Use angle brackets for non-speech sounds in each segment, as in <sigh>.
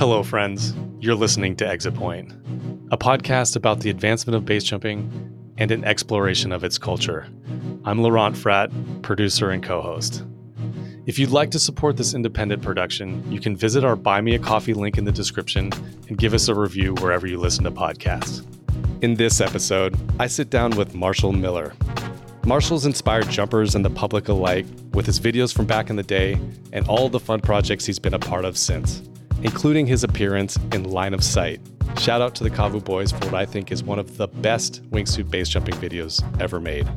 Hello, friends. You're listening to Exit Point, a podcast about the advancement of base jumping and an exploration of its culture. I'm Laurent Fratt, producer and co host. If you'd like to support this independent production, you can visit our Buy Me a Coffee link in the description and give us a review wherever you listen to podcasts. In this episode, I sit down with Marshall Miller. Marshall's inspired jumpers and the public alike with his videos from back in the day and all the fun projects he's been a part of since, including his appearance in Line of Sight. Shout out to the KAVU Boys for what I think is one of the best wingsuit base jumping videos ever made.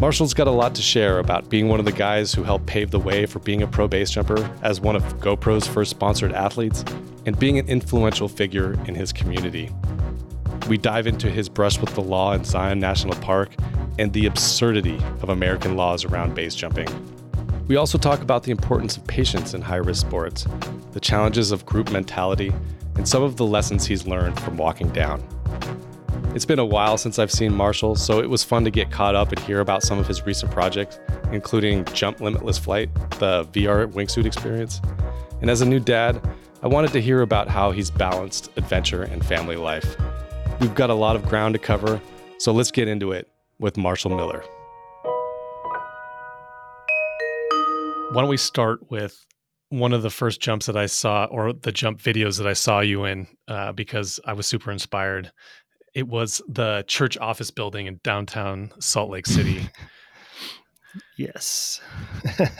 Marshall's got a lot to share about being one of the guys who helped pave the way for being a pro base jumper as one of GoPro's first sponsored athletes and being an influential figure in his community. We dive into his brush with the law in Zion National Park and the absurdity of American laws around base jumping. We also talk about the importance of patience in high risk sports, the challenges of group mentality, and some of the lessons he's learned from walking down. It's been a while since I've seen Marshall, so it was fun to get caught up and hear about some of his recent projects, including Jump Limitless Flight, the VR wingsuit experience. And as a new dad, I wanted to hear about how he's balanced adventure and family life. We've got a lot of ground to cover, so let's get into it with Marshall Miller. Why don't we start with one of the first jumps that I saw, or the jump videos that I saw you in, uh, because I was super inspired it was the church office building in downtown Salt Lake <laughs> City. yes.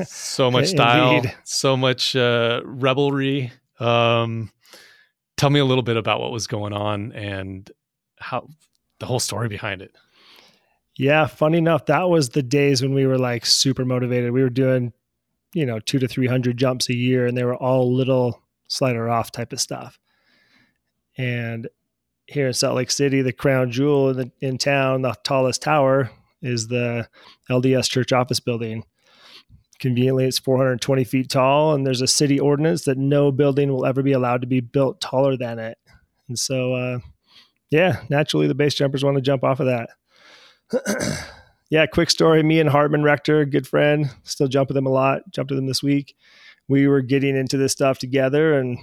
so <laughs> much style, Indeed. so much uh, revelry. Um, tell me a little bit about what was going on and how the whole story behind it. Yeah, funny enough, that was the days when we were like super motivated. We were doing, you know, two to 300 jumps a year and they were all little slider off type of stuff. And here in Salt Lake City, the crown jewel in, the, in town, the tallest tower is the LDS Church Office Building. Conveniently, it's 420 feet tall, and there's a city ordinance that no building will ever be allowed to be built taller than it. And so, uh, yeah, naturally, the base jumpers want to jump off of that. <clears throat> yeah, quick story. Me and Hartman Rector, good friend, still jump with them a lot. Jumped with them this week. We were getting into this stuff together, and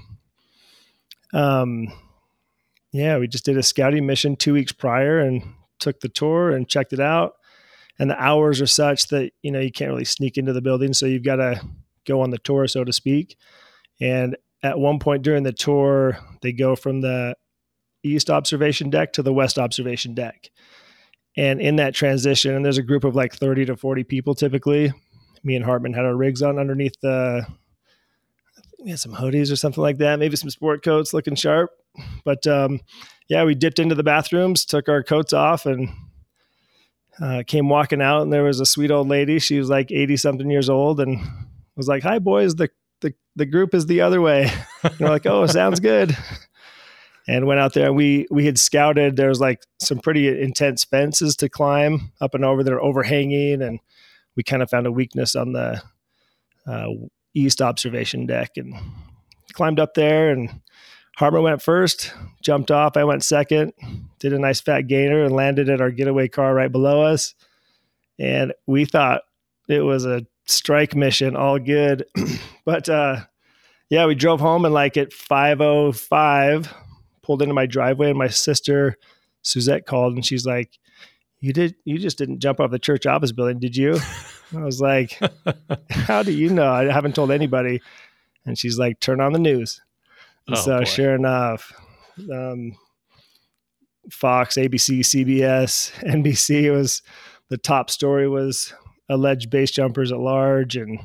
um, yeah, we just did a scouting mission two weeks prior and took the tour and checked it out. And the hours are such that, you know, you can't really sneak into the building. So you've got to go on the tour, so to speak. And at one point during the tour, they go from the east observation deck to the west observation deck. And in that transition, and there's a group of like 30 to 40 people typically. Me and Hartman had our rigs on underneath the, we had some hoodies or something like that, maybe some sport coats looking sharp. But um, yeah, we dipped into the bathrooms, took our coats off, and uh, came walking out. And there was a sweet old lady. She was like 80 something years old and was like, Hi, boys. The, the, the group is the other way. And we're like, Oh, sounds good. And went out there and we we had scouted. There was like some pretty intense fences to climb up and over that are overhanging, and we kind of found a weakness on the uh, east observation deck and climbed up there and Hartman went first, jumped off. I went second, did a nice fat gainer and landed at our getaway car right below us. And we thought it was a strike mission, all good. <clears throat> but uh, yeah, we drove home and like at 505, pulled into my driveway and my sister Suzette called and she's like, You did you just didn't jump off the church office building, did you? <laughs> I was like, <laughs> How do you know? I haven't told anybody. And she's like, Turn on the news. Oh, so boy. sure enough, um, Fox, ABC, CBS, <laughs> NBC it was the top story was alleged base jumpers at large, and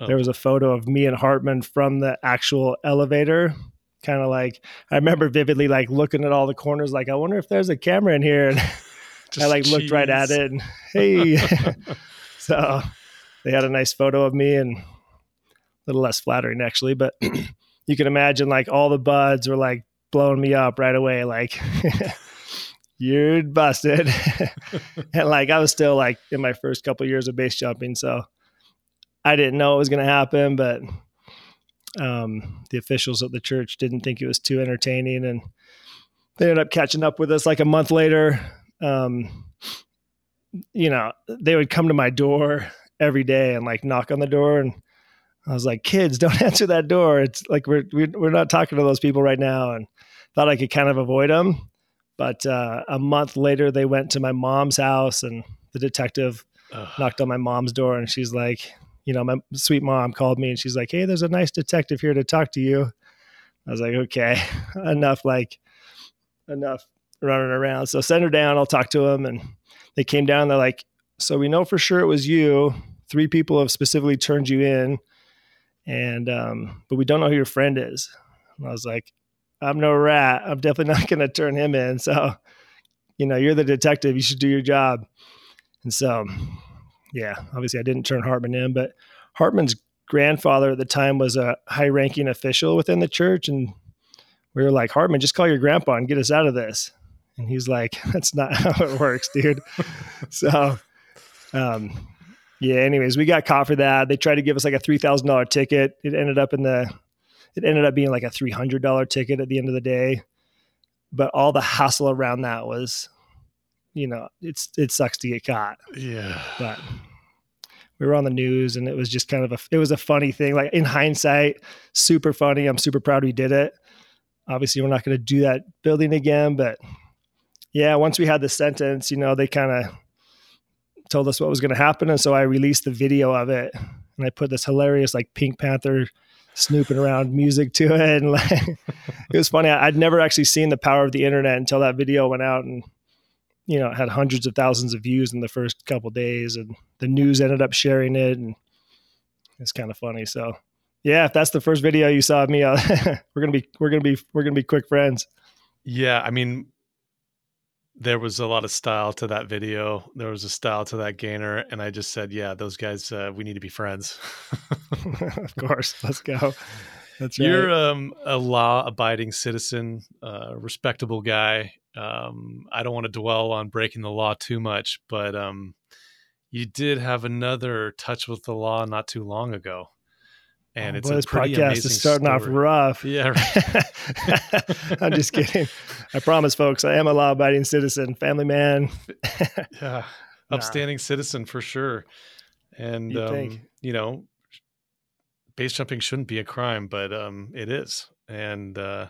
oh. there was a photo of me and Hartman from the actual elevator. Kind of like I remember vividly, like looking at all the corners, like I wonder if there's a camera in here. <laughs> And <laughs> I like geez. looked right at it, and hey, <laughs> so they had a nice photo of me, and a little less flattering actually, but <clears throat> you can imagine like all the buds were like blowing me up right away, like you're busted. and like I was still like in my first couple of years of base jumping, so I didn't know it was going to happen, but um, the officials at the church didn't think it was too entertaining, and they ended up catching up with us like a month later. Um, you know, they would come to my door every day and like knock on the door and I was like, kids, don't <laughs> answer that door. It's like we're we're not talking to those people right now, and thought I could kind of avoid them. But uh, a month later, they went to my mom's house, and the detective Ugh. knocked on my mom's door, and she's like, you know, my sweet mom called me, and she's like, "Hey, there's a nice detective here to talk to you." I was like, "Okay, <laughs> enough, like, enough running around." So send her down. I'll talk to him, and they came down. They're like, "So we know for sure it was you. Three people have specifically turned you in." and um, but we don't know who your friend is. And I was like, I'm no rat. I'm definitely <laughs> not going to turn him in. So, you know, you're the detective. You should do your job. And so, yeah, obviously I didn't turn Hartman in, but Hartman's grandfather at the time was a high ranking official within the church. And we were like, Hartman, just call your grandpa and get us out of this. And he's like, <laughs> that's not how it works, dude. <laughs> so, um, yeah. Anyways, we got caught for that. They tried to give us like a three thousand dollar ticket. It ended up in the, it ended up being like a three hundred dollar ticket at the end of the day. But all the hassle around that was, you know, it's it sucks to get caught. Yeah. But we were on the news, and it was just kind of a it was a funny thing. Like in hindsight, super funny. I'm super proud we did it. Obviously, we're not going to do that building again, but yeah, once we had the sentence, you know, they kind of told us what was going to happen. And so I released the video of it and I put this hilarious like Pink Panther snooping around music to it. And like, <laughs> it was funny. I'd never actually seen the power of the internet until that video went out and, you know, had hundreds of thousands of views in the first couple days and the news ended up sharing it. And it's kind of funny. So yeah, if that's the first video you saw of me, uh, <laughs> we're going to be, we're to be, we're to be quick friends. Yeah. I mean, there was a lot of style to that video. There was a style to that gainer, and I just said, "Yeah, those guys, uh, we need to be friends." <laughs> <laughs> of course, let's go. That's right. You're um, a law-abiding citizen, uh, respectable guy. Um, I don't want to dwell on breaking the law too much, but um, you did have another touch with the law not too long ago and oh, it's boy, this podcast is starting story. off rough. Yeah, <laughs> right. I'm just kidding. I promise, folks. I am a law-abiding citizen, family man. <laughs> yeah, upstanding nah. citizen for sure. And um, you know, base jumping shouldn't be a crime, but um, it is, and uh,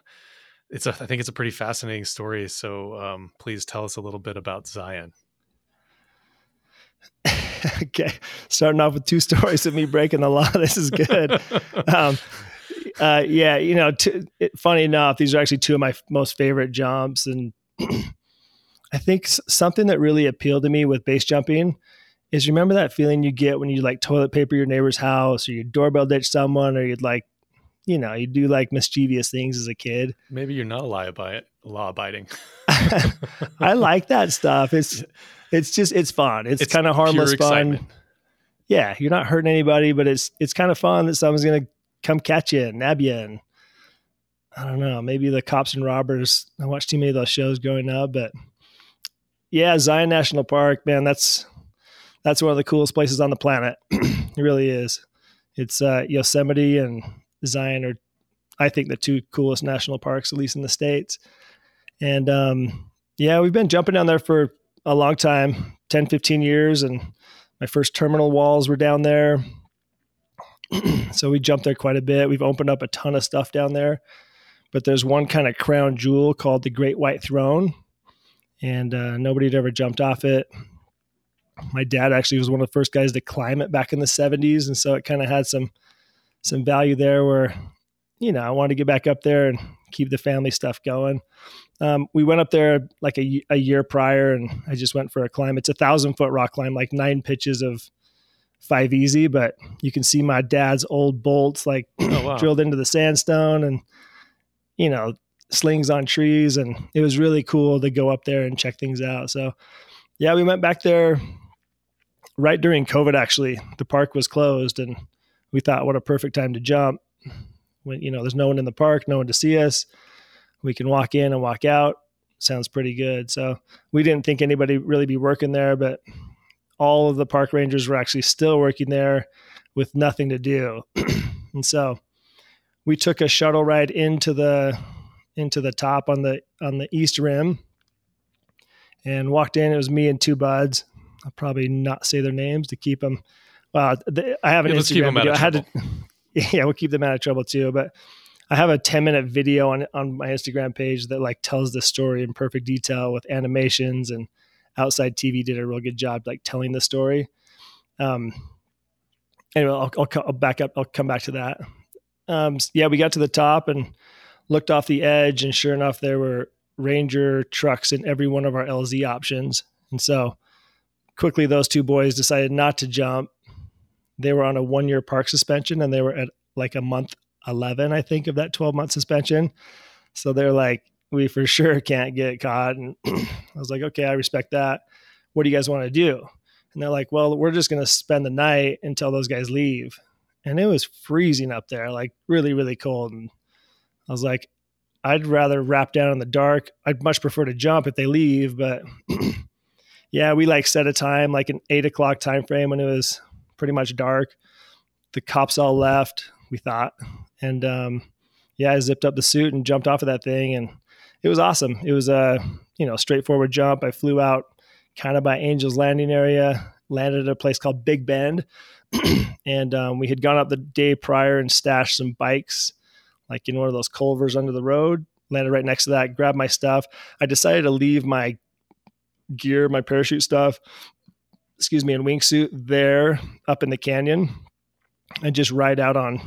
it's a. I think it's a pretty fascinating story. So um, please tell us a little bit about Zion. <laughs> okay, starting off with two stories of me breaking the law. <laughs> This is good. um, uh, yeah, you know, t- it, funny enough, these are actually two of my f- most favorite jumps, and <clears throat> I think s- something that really appealed to me with base jumping is remember that feeling you get when you like toilet paper your neighbor's house, or you doorbell ditch someone, or you'd like, you know, you do like mischievous things as a kid. Maybe you're not a lie about it, law abiding. <laughs> I like that stuff. It's it's just it's fun. It's, it's kind of harmless fun. Yeah, you're not hurting anybody, but it's it's kind of fun that someone's gonna come catch you and nab you. And I don't know, maybe the cops and robbers. I watched too many of those shows growing up, but yeah, Zion National Park, man, that's that's one of the coolest places on the planet. <clears throat> it really is. It's uh, Yosemite and Zion are, I think, the two coolest national parks, at least in the states. And um, yeah, we've been jumping down there for a long time 10, 15 years. And my first terminal walls were down there. <clears throat> so we jumped there quite a bit. We've opened up a ton of stuff down there. But there's one kind of crown jewel called the Great White Throne. And uh, nobody had ever jumped off it. My dad actually was one of the first guys to climb it back in the 70s. And so it kind of had some some value there where, you know, I wanted to get back up there and keep the family stuff going. Um, we went up there like a, a year prior, and I just went for a climb. It's a thousand foot rock climb, like nine pitches of five easy, but you can see my dad's old bolts like <clears throat> oh, wow. drilled into the sandstone, and you know slings on trees, and it was really cool to go up there and check things out. So, yeah, we went back there right during COVID. Actually, the park was closed, and we thought, what a perfect time to jump. When you know, there's no one in the park, no one to see us we can walk in and walk out. Sounds pretty good. So we didn't think anybody really be working there, but all of the park rangers were actually still working there with nothing to do. <clears throat> and so we took a shuttle ride into the into the top on the on the east rim and walked in. It was me and two buds. I'll probably not say their names to keep them. Well, I have an yeah, Instagram video. I had to <laughs> yeah, we'll keep them out of trouble too. But I have a 10 minute video on on my Instagram page that like tells the story in perfect detail with animations and Outside TV did a real good job like telling the story. Um, anyway, I'll, I'll, I'll back up. I'll come back to that. Um, yeah, we got to the top and looked off the edge, and sure enough, there were Ranger trucks in every one of our LZ options. And so quickly, those two boys decided not to jump. They were on a one year park suspension and they were at like a month 11, I think, of that 12 month suspension. So they're like, we for <laughs> sure can't get caught. And <clears throat> I was like, okay, I respect that. What do you guys want to do? And they're like, well, we're just going to spend the night until those guys leave. And it was freezing up there, like really, really cold. And I was like, I'd rather rap down in the dark. I'd much prefer to jump if they leave, but <clears throat> yeah, we like set a time, like an eight o'clock time frame when it was pretty much dark. The cops all left, we thought, and um, yeah, I zipped up the suit and jumped off of that thing, and it was awesome. It was a you know straightforward jump. I flew out kind of by Angel's Landing area, landed at a place called Big Bend, <clears throat> and um, we had gone up the day prior and stashed some bikes like in one of those culvers under the road. Landed right next to that, grabbed my stuff. I decided to leave my gear, my parachute stuff, excuse me, in wingsuit there up in the canyon and just ride out on.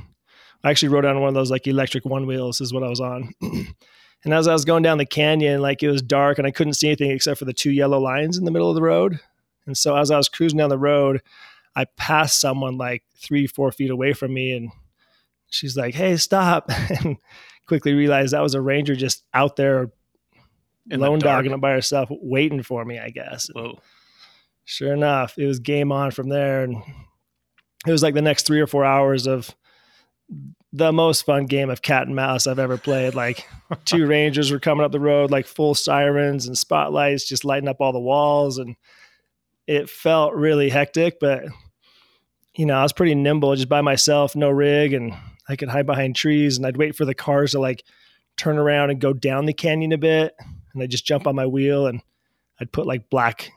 I actually rode on one of those like electric one wheels, is what I was on. <clears throat> and as I was going down the canyon, like it was dark and I couldn't see anything except for the two yellow lines in the middle of the road. And so as I was cruising down the road, I passed someone like three, four feet away from me and she's like, "Hey, stop!" <laughs> and quickly realized that was a ranger just out there In lone the dogging it by herself, waiting for me. I guess. Whoa. Sure enough, it was game on from there, and it was like the next three or four hours of the most fun game of cat and mouse I've ever played. Like <laughs> two rangers were coming up the road, like full sirens and spotlights, just lighting up all the walls, and it felt really hectic. But you know, I was pretty nimble, just by myself, no rig, and I could hide behind trees and I'd wait for the cars to like turn around and go down the canyon a bit. And I'd just jump on my wheel and I'd put like black,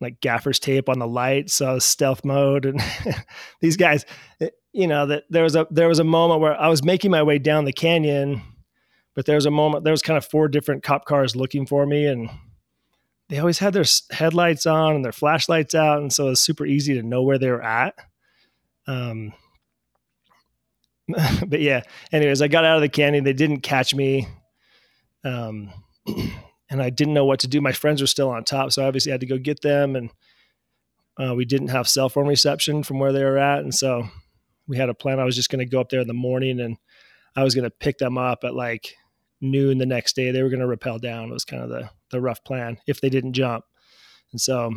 like gaffer's tape on the light. So stealth mode. And <laughs> these guys, eh, you know, that there was a, there was a moment where I was making my way down the canyon, but there was a moment, there was kind of four different cop cars looking for me and they always had their headlights on and their flashlights out. And so it was super easy to know where they were at. Um, <laughs> but yeah, anyways, I got out of the canyon. They didn't catch me. Um, <clears throat> and I didn't know what to do. My friends were still on top, so I obviously had to go get them. And uh, we didn't have cell phone reception from where they were at, and so we had a plan. I was just going to go up there in the morning, and I was going to pick them up at like noon the next day. They were going to rappel down. It was kind of the the rough plan if they didn't jump. And so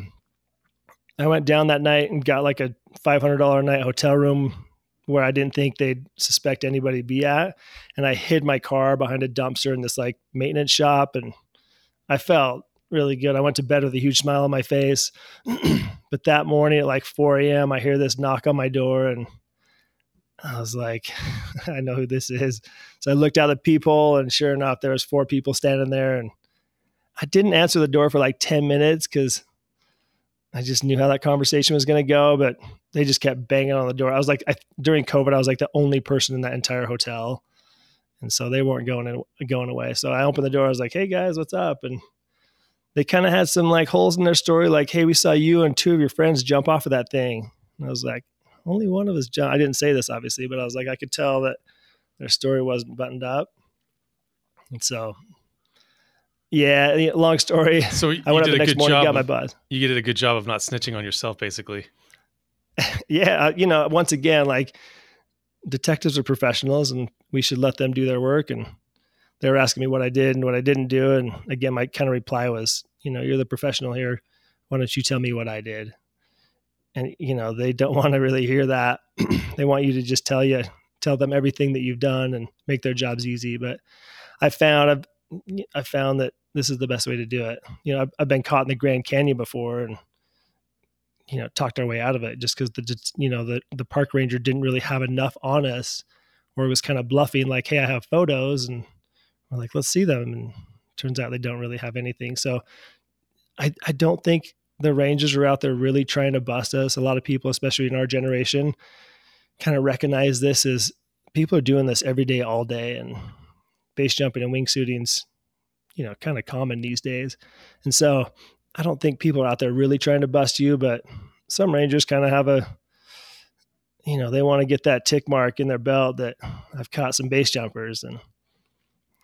I went down that night and got like a five hundred dollar night hotel room where I didn't think they'd suspect anybody to be at. And I hid my car behind a dumpster in this like maintenance shop. And I felt really good. I went to bed with a huge smile on my face. <clears throat> but that morning at like 4 a.m., I hear this knock on my door and I was like, <laughs> I know who this is. So I looked out the peephole and sure enough, there was four people standing there. And I didn't answer the door for like 10 minutes because I just knew how that conversation was going to go, but they just kept banging on the door. I was like, I, during COVID, I was like the only person in that entire hotel, and so they weren't going in, going away. So I opened the door. I was like, "Hey guys, what's up?" And they kind of had some like holes in their story, like, "Hey, we saw you and two of your friends jump off of that thing." And I was like, "Only one of us jumped." I didn't say this obviously, but I was like, I could tell that their story wasn't buttoned up, and so yeah, long story. So <laughs> I went up the next morning, got my buzz. You did a good job of not snitching on yourself, basically. <laughs> yeah, uh, you know, once again, like detectives are professionals, and we should let them do their work. And they were asking me what I did and what I didn't do, and again, my kind of reply was, you know, you're the professional here. Why don't you tell me what I did? And you know, they don't <laughs> want to really hear that. <clears throat> they want you to just tell you, tell them everything that you've done, and make their jobs easy. But I found I've I found that this is the best way to do it. You know, I've, I've been caught in the Grand Canyon before and, you know, talked our way out of it just because the, you know, the, the park ranger didn't really have enough on us or was kind of bluffing like, Hey, I have photos and we're like, let's see them. And turns out they don't really have anything. So I, I don't think the rangers are out there really trying to bust us. A lot of people, especially in our generation, kind of recognize this as people are doing this every day, all day, and base jumping and wingsuiting's, you know, kind of common these days. And so I don't think people are out there really trying to bust you, but some rangers kind of have a, you know, they want to get that tick mark in their belt that I've caught some base jumpers, and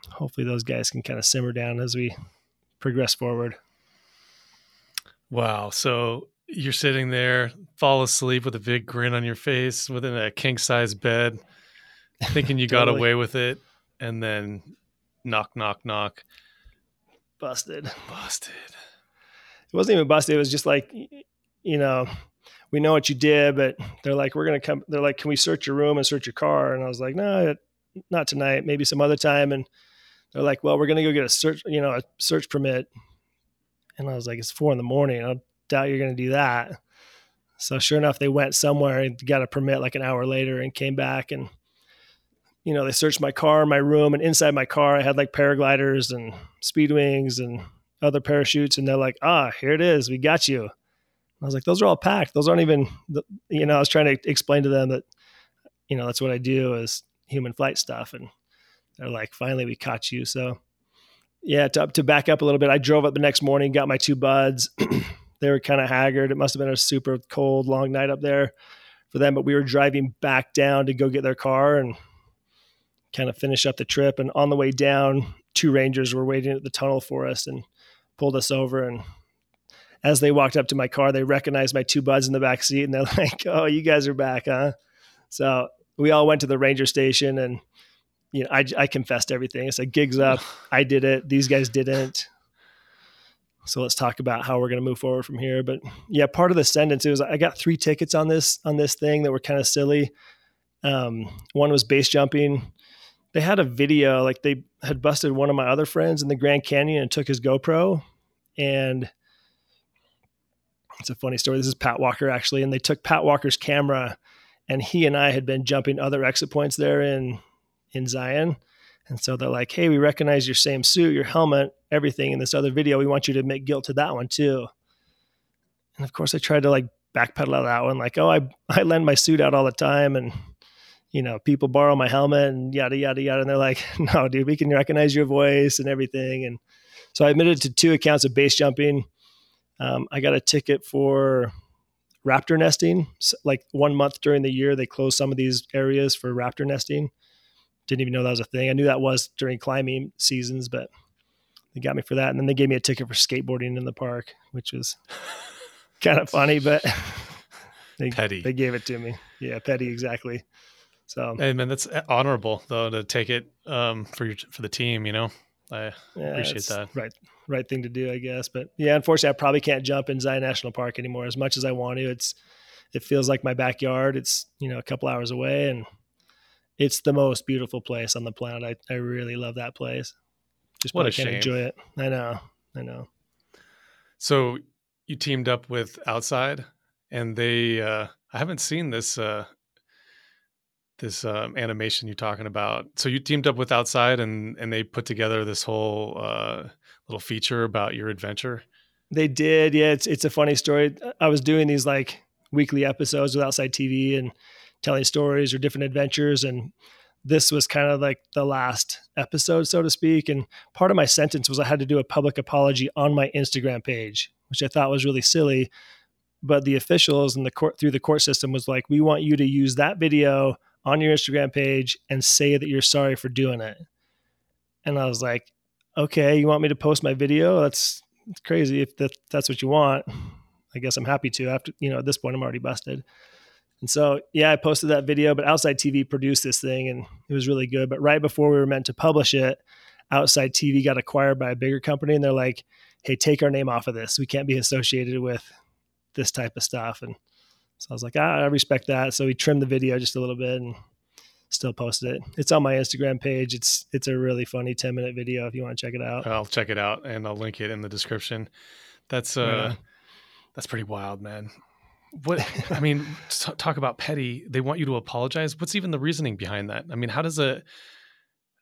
hopefully those guys can kind of simmer down as we progress forward. Wow. So you're sitting there, fall asleep with a big grin on your face within a king size bed, thinking you <laughs> got away with it, and then knock, knock, knock. Busted. Busted. It wasn't even busted. It was just like, you know, we know what you did, but they're like, we're going to come. They're like, can we search your room and search your car? And I was like, no, not tonight, maybe some other time. And they're like, well, we're going to go get a search, you know, a search permit. And I was like, it's four in the morning. I doubt you're going to do that. So sure enough, they went somewhere and got a permit like an hour later and came back and, you know, they searched my car, my room, and inside my car, I had like paragliders and speed wings and other parachutes. And they're like, ah, here it is. We got you. I was like, those are all packed. Those aren't even, you know, I was trying to explain to them that, you know, that's what I do is human flight stuff. And they're like, finally, we caught you. So, yeah, to, to back up a little bit, I drove up the next morning, got my two buds. <clears throat> they were kind of haggard. It must have been a super cold, long night up there for them, but we were driving back down to go get their car and kind of finish up the trip. And on the way down, two rangers were waiting at the tunnel for us and pulled us over. And as they walked up to my car, they recognized my two buds in the back seat and they're <laughs> like, Oh, you guys are back, huh? So we all went to the ranger station and you know, I, I confessed everything. I said, gigs up. <sighs> I did it. These guys didn't. So let's talk about how we're going to move forward from here. But yeah, part of the sentence was I got three tickets on this on this thing that were kind of silly. Um, one was base jumping. They had a video like they had busted one of my other friends in the Grand Canyon and took his GoPro. And it's a funny story. This is Pat Walker actually, and they took Pat Walker's camera, and he and I had been jumping other exit points there in in Zion. And so they're like, hey, we recognize your same suit, your helmet, everything in this other video. We want you to admit guilt to that one too. And of course, I tried to like backpedal out that one, like, oh, I, I lend my suit out all the time and, you know, people borrow my helmet and yada, yada, yada. And they're like, <laughs> no, dude, we can recognize your voice and everything. And so I admitted to two accounts of base jumping. Um, I got a ticket for raptor nesting. So like one month during the year, they close some of these areas for raptor nesting didn't even know that was a thing. I knew that was during climbing seasons, but they got me for that. And then they gave me a ticket for skateboarding in the park, which was <laughs> kind of funny, but <laughs> they, petty. They gave it to me. Yeah, petty, exactly. So, hey man, that's honorable though to take it um, for your for the team. You know, I yeah, appreciate that. Right, right thing to do, I guess. But yeah, unfortunately, I probably can't jump in Zion National Park anymore as much as I want to. It's it feels like my backyard. It's you know a couple hours away, and it's the most beautiful place on the planet. I, I really love that place. Just what I can't shame. enjoy it. I know. I know. So you teamed up with Outside, and they. Uh, I haven't seen this uh, this um, animation you're talking about. So you teamed up with Outside, and and they put together this whole uh, little feature about your adventure. They did. Yeah, it's it's a funny story. I was doing these like weekly episodes with Outside TV, and telling stories or different adventures and this was kind of like the last episode so to speak and part of my sentence was i had to do a public apology on my instagram page which i thought was really silly but the officials and the court through the court system was like we want you to use that video on your instagram page and say that you're sorry for doing it and i was like okay you want me to post my video that's crazy if that, that's what you want i guess i'm happy to after you know at this point i'm already busted and so, yeah, I posted that video, but Outside TV produced this thing and it was really good. But right before we were meant to publish it, Outside TV got acquired by a bigger company and they're like, hey, take our name off of this. We can't be associated with this type of stuff. And so I was like, ah, I respect that. So we trimmed the video just a little bit and still posted it. It's on my Instagram page. It's it's a really funny 10 minute video if you want to check it out. I'll check it out and I'll link it in the description. That's uh right that's pretty wild, man what i mean <laughs> talk about petty they want you to apologize what's even the reasoning behind that i mean how does a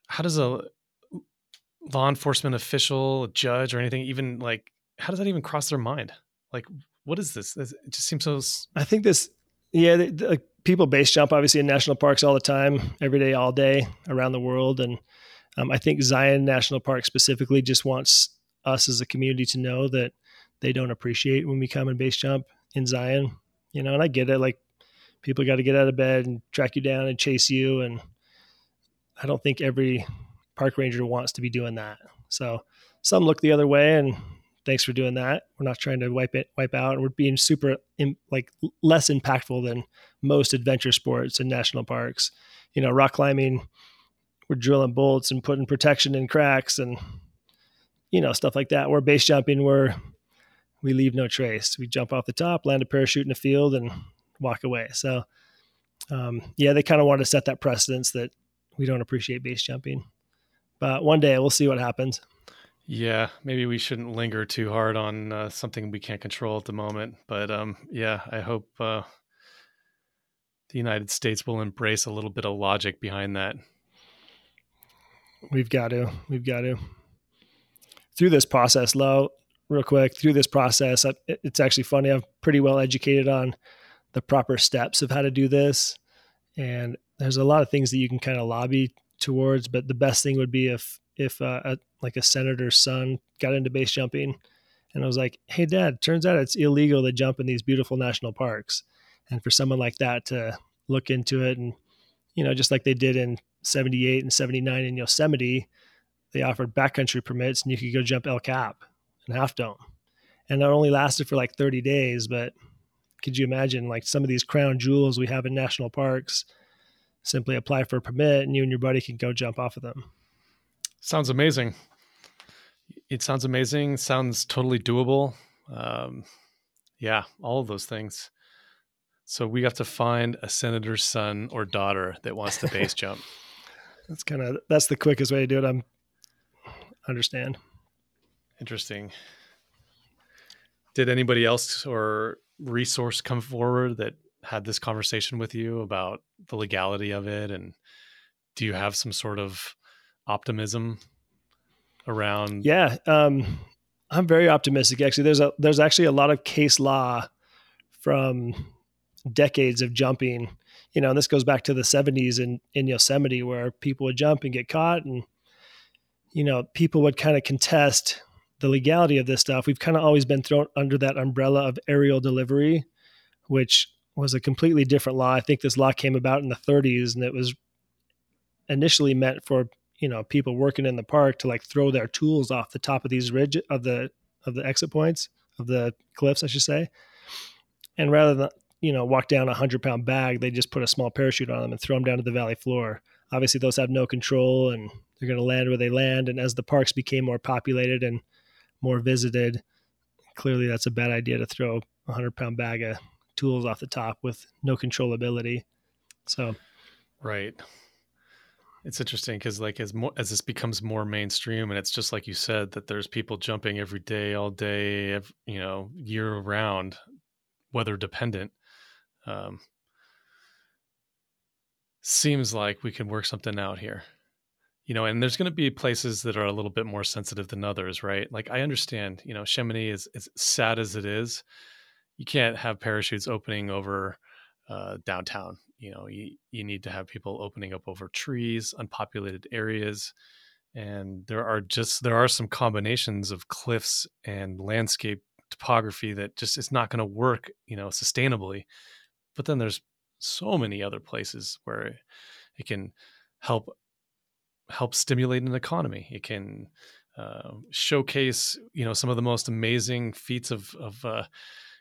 how does a law enforcement official a judge or anything even like how does that even cross their mind like what is this it just seems so i think this yeah like people base jump obviously in national parks all the time, every day, all day around the world. And um, I think Zion National Park specifically just wants us as a community to know that they don't appreciate when we come and base jump in Zion. You know, and I get it. Like people got to get out of bed and track you down and chase you. And I don't think every park ranger wants to be doing that. So some look the other way and thanks for doing that. We're not trying to wipe it, wipe out. We're being super in, like less impactful than most adventure sports in national parks. You know, rock climbing, we're drilling bolts and putting protection in cracks and, you know, stuff like that. We're base jumping, we're we leave no trace. We jump off the top, land a parachute in a field and walk away. So, um, yeah, they kind of want to set that precedence that we don't appreciate base jumping. But one day we'll see what happens. Yeah, maybe we shouldn't linger too hard on uh, something we can't control at the moment. But um, yeah, I hope uh, the United States will embrace a little bit of logic behind that. We've got to. We've got to. Through this process, Low, real quick, through this process, it's actually funny. I'm pretty well educated on the proper steps of how to do this. And there's a lot of things that you can kind of lobby towards, but the best thing would be if if uh, a, like a senator's son got into base jumping and I was like, "Hey, Dad, turns out it's illegal to jump in these beautiful national parks." And for someone like that to look into it, and you know, just like they did in '78 and '79 in Yosemite, they offered backcountry permits, and you could go jump El Cap and Half Dome, and that only lasted for like 30 days. But could you imagine, like some of these crown jewels we have in national parks? Simply apply for a permit, and you and your buddy can go jump off of them. Sounds amazing. It sounds amazing. Sounds totally doable. Um, yeah, all of those things. So we got to find a senator's son or daughter that wants to base jump. <laughs> that's kind of that's the quickest way to do it. I'm understand. Interesting. Did anybody else or resource come forward that had this conversation with you about the legality of it and do you have some sort of optimism around yeah um, i'm very optimistic actually. There's a there's actually a lot of case law from decades of jumping. You know and this goes back to the 70s in in yosemite where people would jump and get caught and you know people would kind of contest the legality of this stuff. We've kind of always been thrown under that umbrella of aerial delivery which was a completely different law. I think this law came about in the 30s and it was initially meant for you know people working in the park to like throw their tools off the top of these ridge of the of the exit points of the cliffs i should say. And rather than you know walk down a hundred pound bag they just put a small parachute on them and throw them down to the valley floor. Obviously those have no control and they're going to land where they land. And as the parks became more populated and more visited clearly that's a bad idea to throw a hundred pound bag of tools off the top with no controllability. So right it's interesting because like as more as this becomes more mainstream, and it's just like you said that there's people jumping every day, all day, every, you know, year round, weather dependent. Um, seems like we can work something out here you know and there's going to be places that are a little bit more sensitive than others right like i understand you know chamonix is as sad as it is you can't have parachutes opening over uh, downtown you know you, you need to have people opening up over trees unpopulated areas and there are just there are some combinations of cliffs and landscape topography that just is not going to work you know sustainably. But then there's so many other places where it can help help stimulate an economy. It can uh, showcase you know some of the most amazing feats of of uh,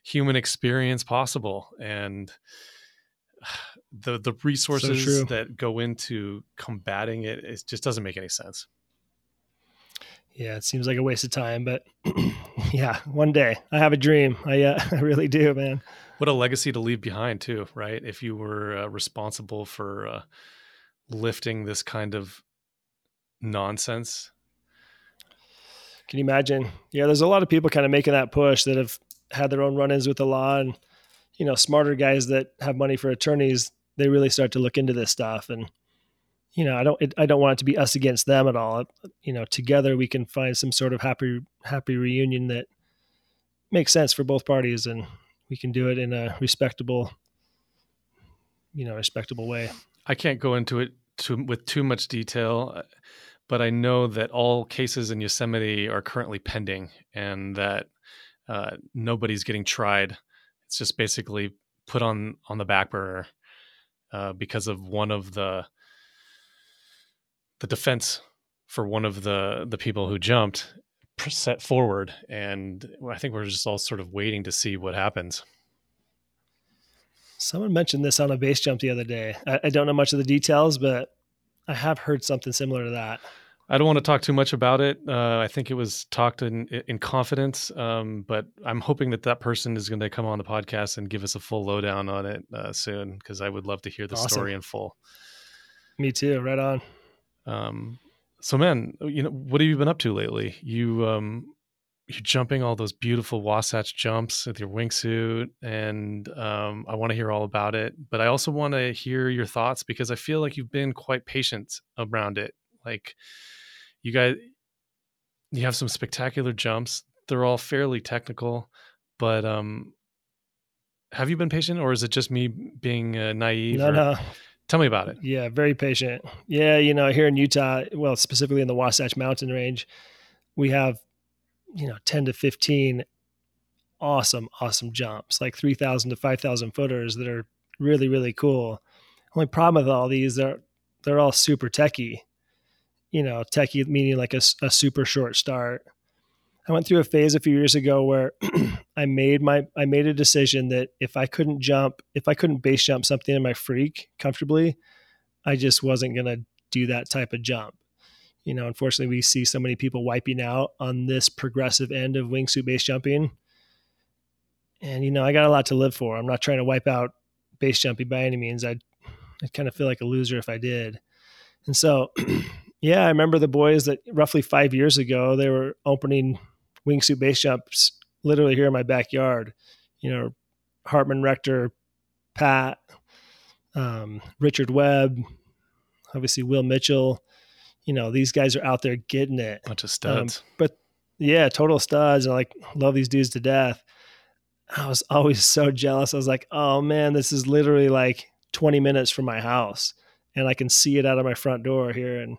human experience possible. And the the resources so that go into combating it it just doesn't make any sense. Yeah it seems like a waste of time but <clears throat> yeah one day. I have a dream. I uh, <laughs> i really do man. What a legacy to leave behind too right? If you were uh, responsible for uh, lifting this kind of nonsense. Can you imagine? Yeah there's a lot of people kind of making that push that have had their own run-ins with the law and you know smarter guys that have money for attorneys they really start to look into this stuff and you know i don't it, i don't want it to be us against them at all you know together we can find some sort of happy happy reunion that makes sense for both parties and we can do it in a respectable you know respectable way. I can't go into it too, with too much detail, uh, but I know that all cases in Yosemite are currently pending, and that uh, nobody's getting tried. It's just basically put on on the back burner uh, because of one of the the defense for one of the the people who jumped set forward, and I think we're just all sort of waiting to see what happens. Someone mentioned this on a base jump the other day. I, I don't know much of the details, but I have heard something similar to that. I don't want to talk too much about it. Uh, I think it was talked in in confidence, um, but I'm hoping that that person is going to come on the podcast and give us a full lowdown on it uh, soon because I would love to hear the awesome. story in full. Me too. Right on. Um, so, man, you know, what have you been up to lately? You um, you're jumping all those beautiful Wasatch jumps with your wingsuit, and um, I want to hear all about it. But I also want to hear your thoughts because I feel like you've been quite patient around it. Like you guys, you have some spectacular jumps. They're all fairly technical, but um, have you been patient, or is it just me being uh, naive? No, or, no. Tell me about it. Yeah, very patient. Yeah, you know, here in Utah, well, specifically in the Wasatch Mountain Range, we have, you know, 10 to 15 awesome, awesome jumps, like 3,000 to 5,000 footers that are really, really cool. Only problem with all these, they're, they're all super techy you know, techie meaning like a, a super short start. I went through a phase a few years ago where <clears throat> I made my I made a decision that if I couldn't jump, if I couldn't base jump something in my freak comfortably, I just wasn't going to do that type of jump. You know, unfortunately, we see so many people wiping out on this progressive end of wingsuit base jumping. And you know, I got a lot to live for. I'm not trying to wipe out base jumping by any means. I'd I'd kind of feel like a loser if I did. And so <clears throat> Yeah, I remember the boys that roughly five years ago they were opening wingsuit base jumps literally here in my backyard. You know, Hartman Rector, Pat, um, Richard Webb, obviously Will Mitchell. You know, these guys are out there getting it. Bunch of studs. Um, but yeah, total studs. And I like love these dudes to death. I was always so jealous. I was like, oh man, this is literally like 20 minutes from my house. And I can see it out of my front door here. And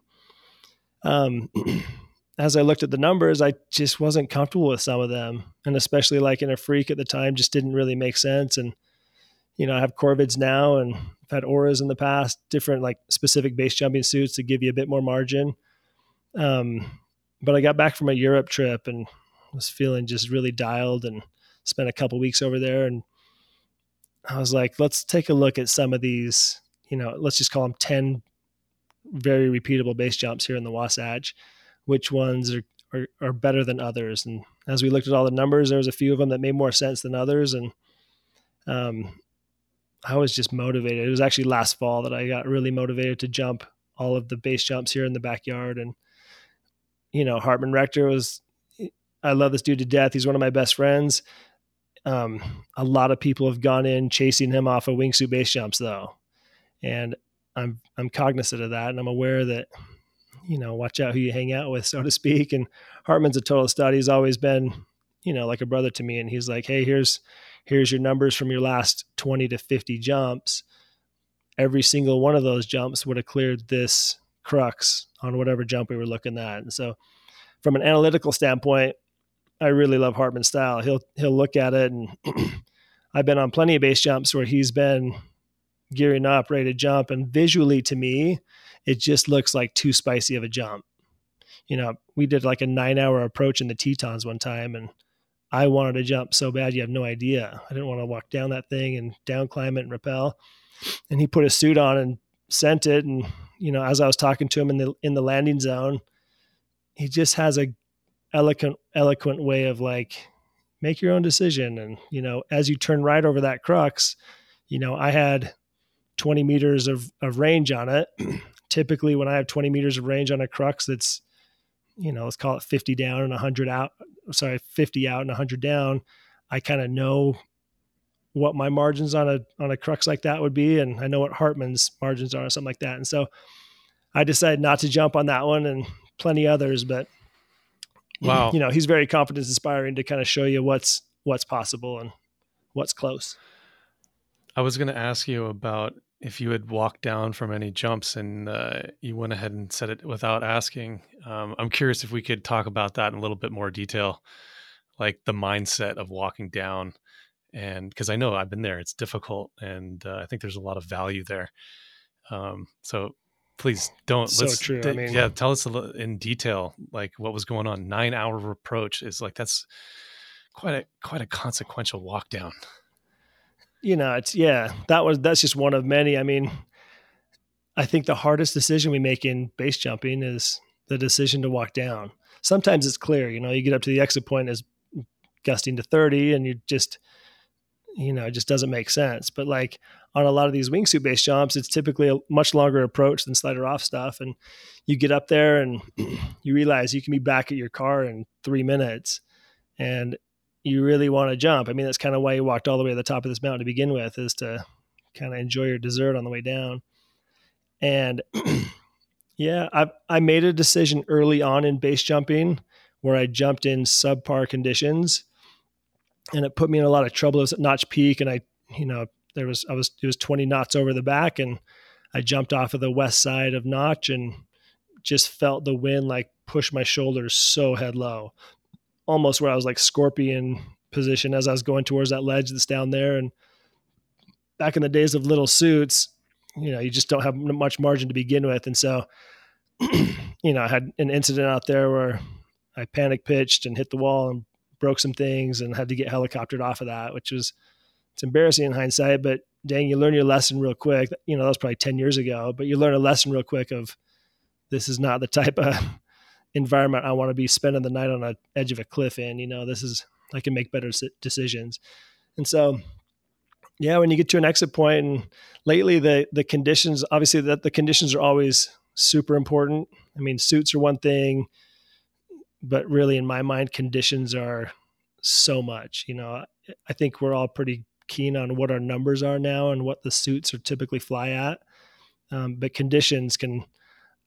um, <clears throat> as I looked at the numbers, I just wasn't comfortable with some of them, and especially like in a freak at the time, just didn't really make sense. And you know, I have Corvids now, and I've had auras in the past, different like specific base jumping suits to give you a bit more margin. Um, but I got back from a Europe trip and was feeling just really dialed, and spent a couple weeks over there, and I was like, let's take a look at some of these. You know, let's just call them ten very repeatable base jumps here in the Wasatch, which ones are, are, are better than others. And as we looked at all the numbers, there was a few of them that made more sense than others. And um, I was just motivated. It was actually last fall that I got really motivated to jump all of the base jumps here in the backyard. And, you know, Hartman Rector was, I love this dude to death. He's one of my best friends. Um, a lot of people have gone in chasing him off of wingsuit base jumps though. And I'm I'm cognizant of that, and I'm aware that you know watch out who you hang out with, so to speak. And Hartman's a total stud. He's always been you know like a brother to me, and he's like, hey, here's here's your numbers from your last 20 to 50 jumps. Every single one of those jumps would have cleared this crux on whatever jump we were looking at. And so, from an analytical standpoint, I really love Hartman's style. He'll he'll look at it, and <clears throat> I've been on plenty of base jumps where he's been gearing up, ready to jump. And visually to me, it just looks like too spicy of a jump. You know, we did like a nine hour approach in the Tetons one time and I wanted to jump so bad you have no idea. I didn't want to walk down that thing and down climb it and rappel. And he put a suit on and sent it. And, you know, as I was talking to him in the in the landing zone, he just has a eloquent eloquent way of like make your own decision. And, you know, as you turn right over that crux, you know, I had 20 meters of, of range on it. <clears throat> Typically, when I have 20 meters of range on a crux that's, you know, let's call it 50 down and 100 out, sorry, 50 out and 100 down, I kind of know what my margins on a on a crux like that would be, and I know what Hartman's margins are, or something like that. And so, I decided not to jump on that one, and plenty others. But wow, you know, he's very confidence inspiring to kind of show you what's what's possible and what's close. I was going to ask you about if you had walked down from any jumps and uh, you went ahead and said it without asking. Um, I'm curious if we could talk about that in a little bit more detail, like the mindset of walking down. And because I know I've been there, it's difficult, and uh, I think there's a lot of value there. Um, so please don't. So let's, true. D- I mean, yeah, tell us in detail, like what was going on. Nine hour approach is like that's quite a quite a consequential walk down you know, it's yeah, that was that's just one of many. I mean, I think the hardest decision we make in base jumping is the decision to walk down. Sometimes it's clear, you know, you get up to the exit point is gusting to 30 and you just you know, it just doesn't make sense. But like on a lot of these wingsuit based jumps, it's typically a much longer approach than slider off stuff. And you get up there and <clears throat> you realize you can be back at your car in three minutes. And you really want to jump. I mean, that's kind of why you walked all the way to the top of this mountain to begin with, is to kind of enjoy your dessert on the way down. And <clears throat> yeah, I I made a decision early on in base jumping where I jumped in subpar conditions, and it put me in a lot of trouble. It was at Notch Peak, and I, you know, there was I was it was 20 knots over the back, and I jumped off of the west side of Notch and just felt the wind like push my shoulders so head low almost where I was like scorpion position as I was going towards that ledge that's down there. And back in the days of little suits, you know, you just don't have much margin to begin with. And so, <clears throat> you know, I had an incident out there where I panic pitched and hit the wall and broke some things and had to get helicoptered off of that, which was, it's embarrassing in hindsight, but dang, you learn your lesson real quick. You know, that was probably 10 years ago, but you learn a lesson real quick of this is not the type of environment I want to be spending the night on the edge of a cliff in. You know, this is I can make better decisions. And so, yeah, when you get to an exit point, and lately the the conditions, obviously that the conditions are always super important. I mean, suits are one thing, but really in my mind, conditions are so much. You know, I think we're all pretty keen on what our numbers are now and what the suits are typically fly at. Um, but conditions can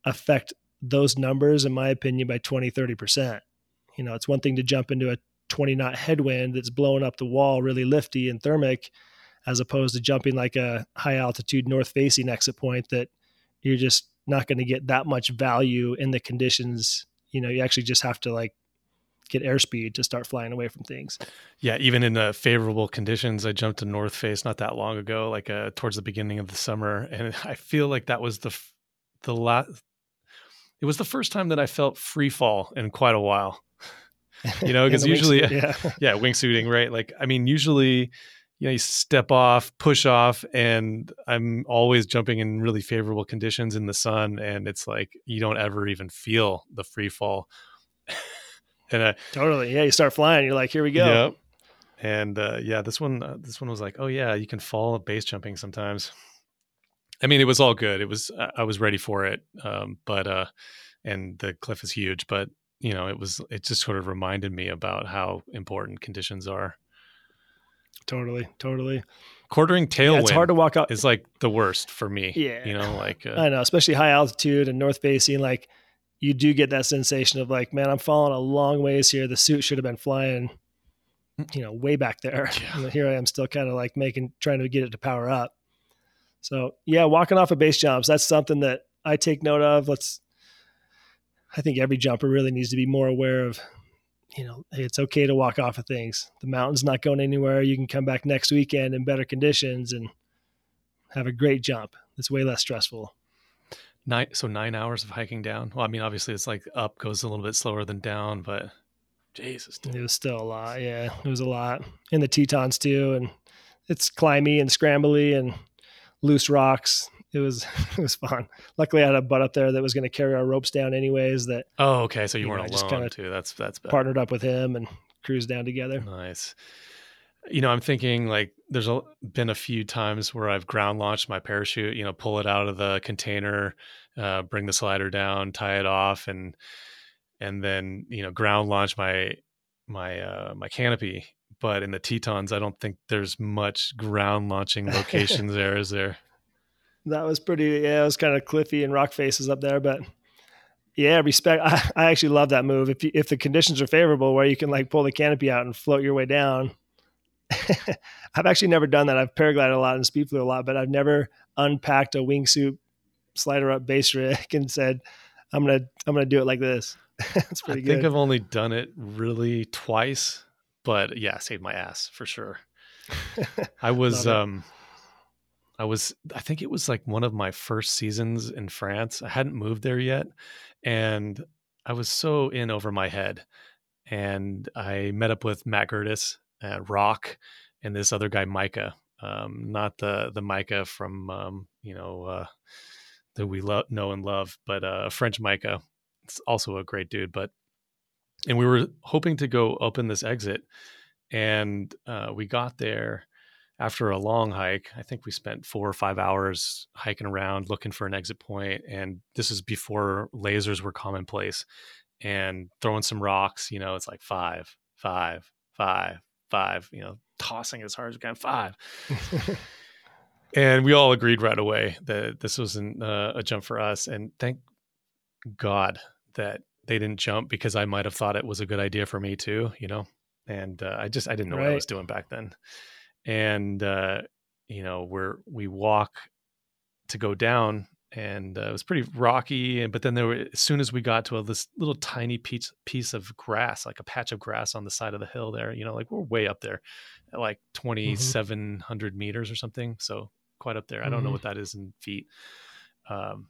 affect those numbers, in my opinion, by 20, 30%. You know, it's one thing to jump into a 20 knot headwind that's blowing up the wall really lifty and thermic, as opposed to jumping like a high altitude north facing exit point that you're just not going to get that much value in the conditions. You know, you actually just have to like get airspeed to start flying away from things. Yeah, even in the favorable conditions, I jumped to North Face not that long ago, like uh, towards the beginning of the summer, and <laughs> I feel like that was the the last it was the first time that I felt free fall in quite a while. <laughs> You know, because usually, yeah. <laughs> yeah, wingsuiting, right? Like, I mean, usually, you know, you step off, push off, and I'm always jumping in really favorable conditions in the sun, and it's like you don't ever even feel the free fall. <laughs> and I, totally, yeah, you start flying, you're like, here we go. Yep. And uh, yeah, this one, uh, this one was like, oh yeah, you can fall base jumping sometimes. I mean, it was all good. It was I was ready for it, um, but uh, and the cliff is huge. But you know, it was it just sort of reminded me about how important conditions are. Totally, totally. Quartering tailwind. Yeah, it's hard to walk out. Is like the worst for me. Yeah, you know, like uh, I know, especially high altitude and north facing. Like you do get that sensation of like, man, I'm falling a long ways here. The suit should have been flying, you know, way back there. Yeah. And <laughs> here I am, still kind of like making, trying to get it to power up. So yeah, walking off of base jumps, that's something that I take note of. Let's I think every jumper really needs to be more aware of, you know, hey, it's okay to walk off of things. The mountain's not going anywhere. You can come back next weekend in better conditions and have a great jump. It's way less stressful. Nine so nine hours of hiking down. Well, I mean, obviously it's like up goes a little bit slower than down, but Jesus, dude. it was still a lot. Yeah, it was a lot in the Tetons too, and it's climby and scrambly and loose rocks. It was <laughs> it was fun. Luckily, I had a butt up there that was going to carry our ropes down anyways. That oh, okay, so you, you weren't know, alone just too. That's that's better. partnered up with him and cruised down together. Nice. You know, I'm thinking like there's a, been a few times where I've ground launched my parachute. You know, pull it out of the container, uh, bring the slider down, tie it off, and and then you know ground launch my my uh, my canopy but in the Tetons, I don't think there's much ground launching <laughs> locations there, is there? That was pretty, yeah, it was kind of cliffy and rock faces up there, but yeah, respect. <laughs> I, I actually love that move. If you, if the conditions are favorable, where you can like pull the canopy out and float your way down. <laughs> I've actually never done that. I've paraglided a lot and speed flew a lot, but I've never unpacked a wingsuit slider up base rig and said, "I'm gonna I'm gonna do it like this." That's pretty I good. think I've only done it really twice, but yeah, saved my ass for sure. <laughs> I was um I was I think it was like one of my first seasons in France. I hadn't moved there yet and I was so in over my head. And I met up with Matt Gerdes at Rock and this other guy Micah. Um, not the the Micah from um, you know uh, that we lo- know and love, but uh, a French Micah. It's also a great dude. But and we were hoping to go up in this exit, and uh, we got there after a long hike. I think we spent four or five hours hiking around looking for an exit point, and this is before lasers were commonplace. And throwing some rocks, you know, it's like five, five, five, five. You know, tossing as hard as we can, five. <laughs> and we all agreed right away that this wasn't uh, a jump for us. And thank God that they didn't jump because I might have thought it was a good idea for me too, you know. And uh, I just I didn't know what I was doing back then. And uh, you know, we're we walk to go down, and uh, it was pretty rocky. And but then there were as soon as we got to a, this little tiny piece piece of grass, like a patch of grass on the side of the hill there, you know, like we're way up there, at like twenty seven hundred meters or something. So quite up there. I don't know Mhm. what that is in feet. Um,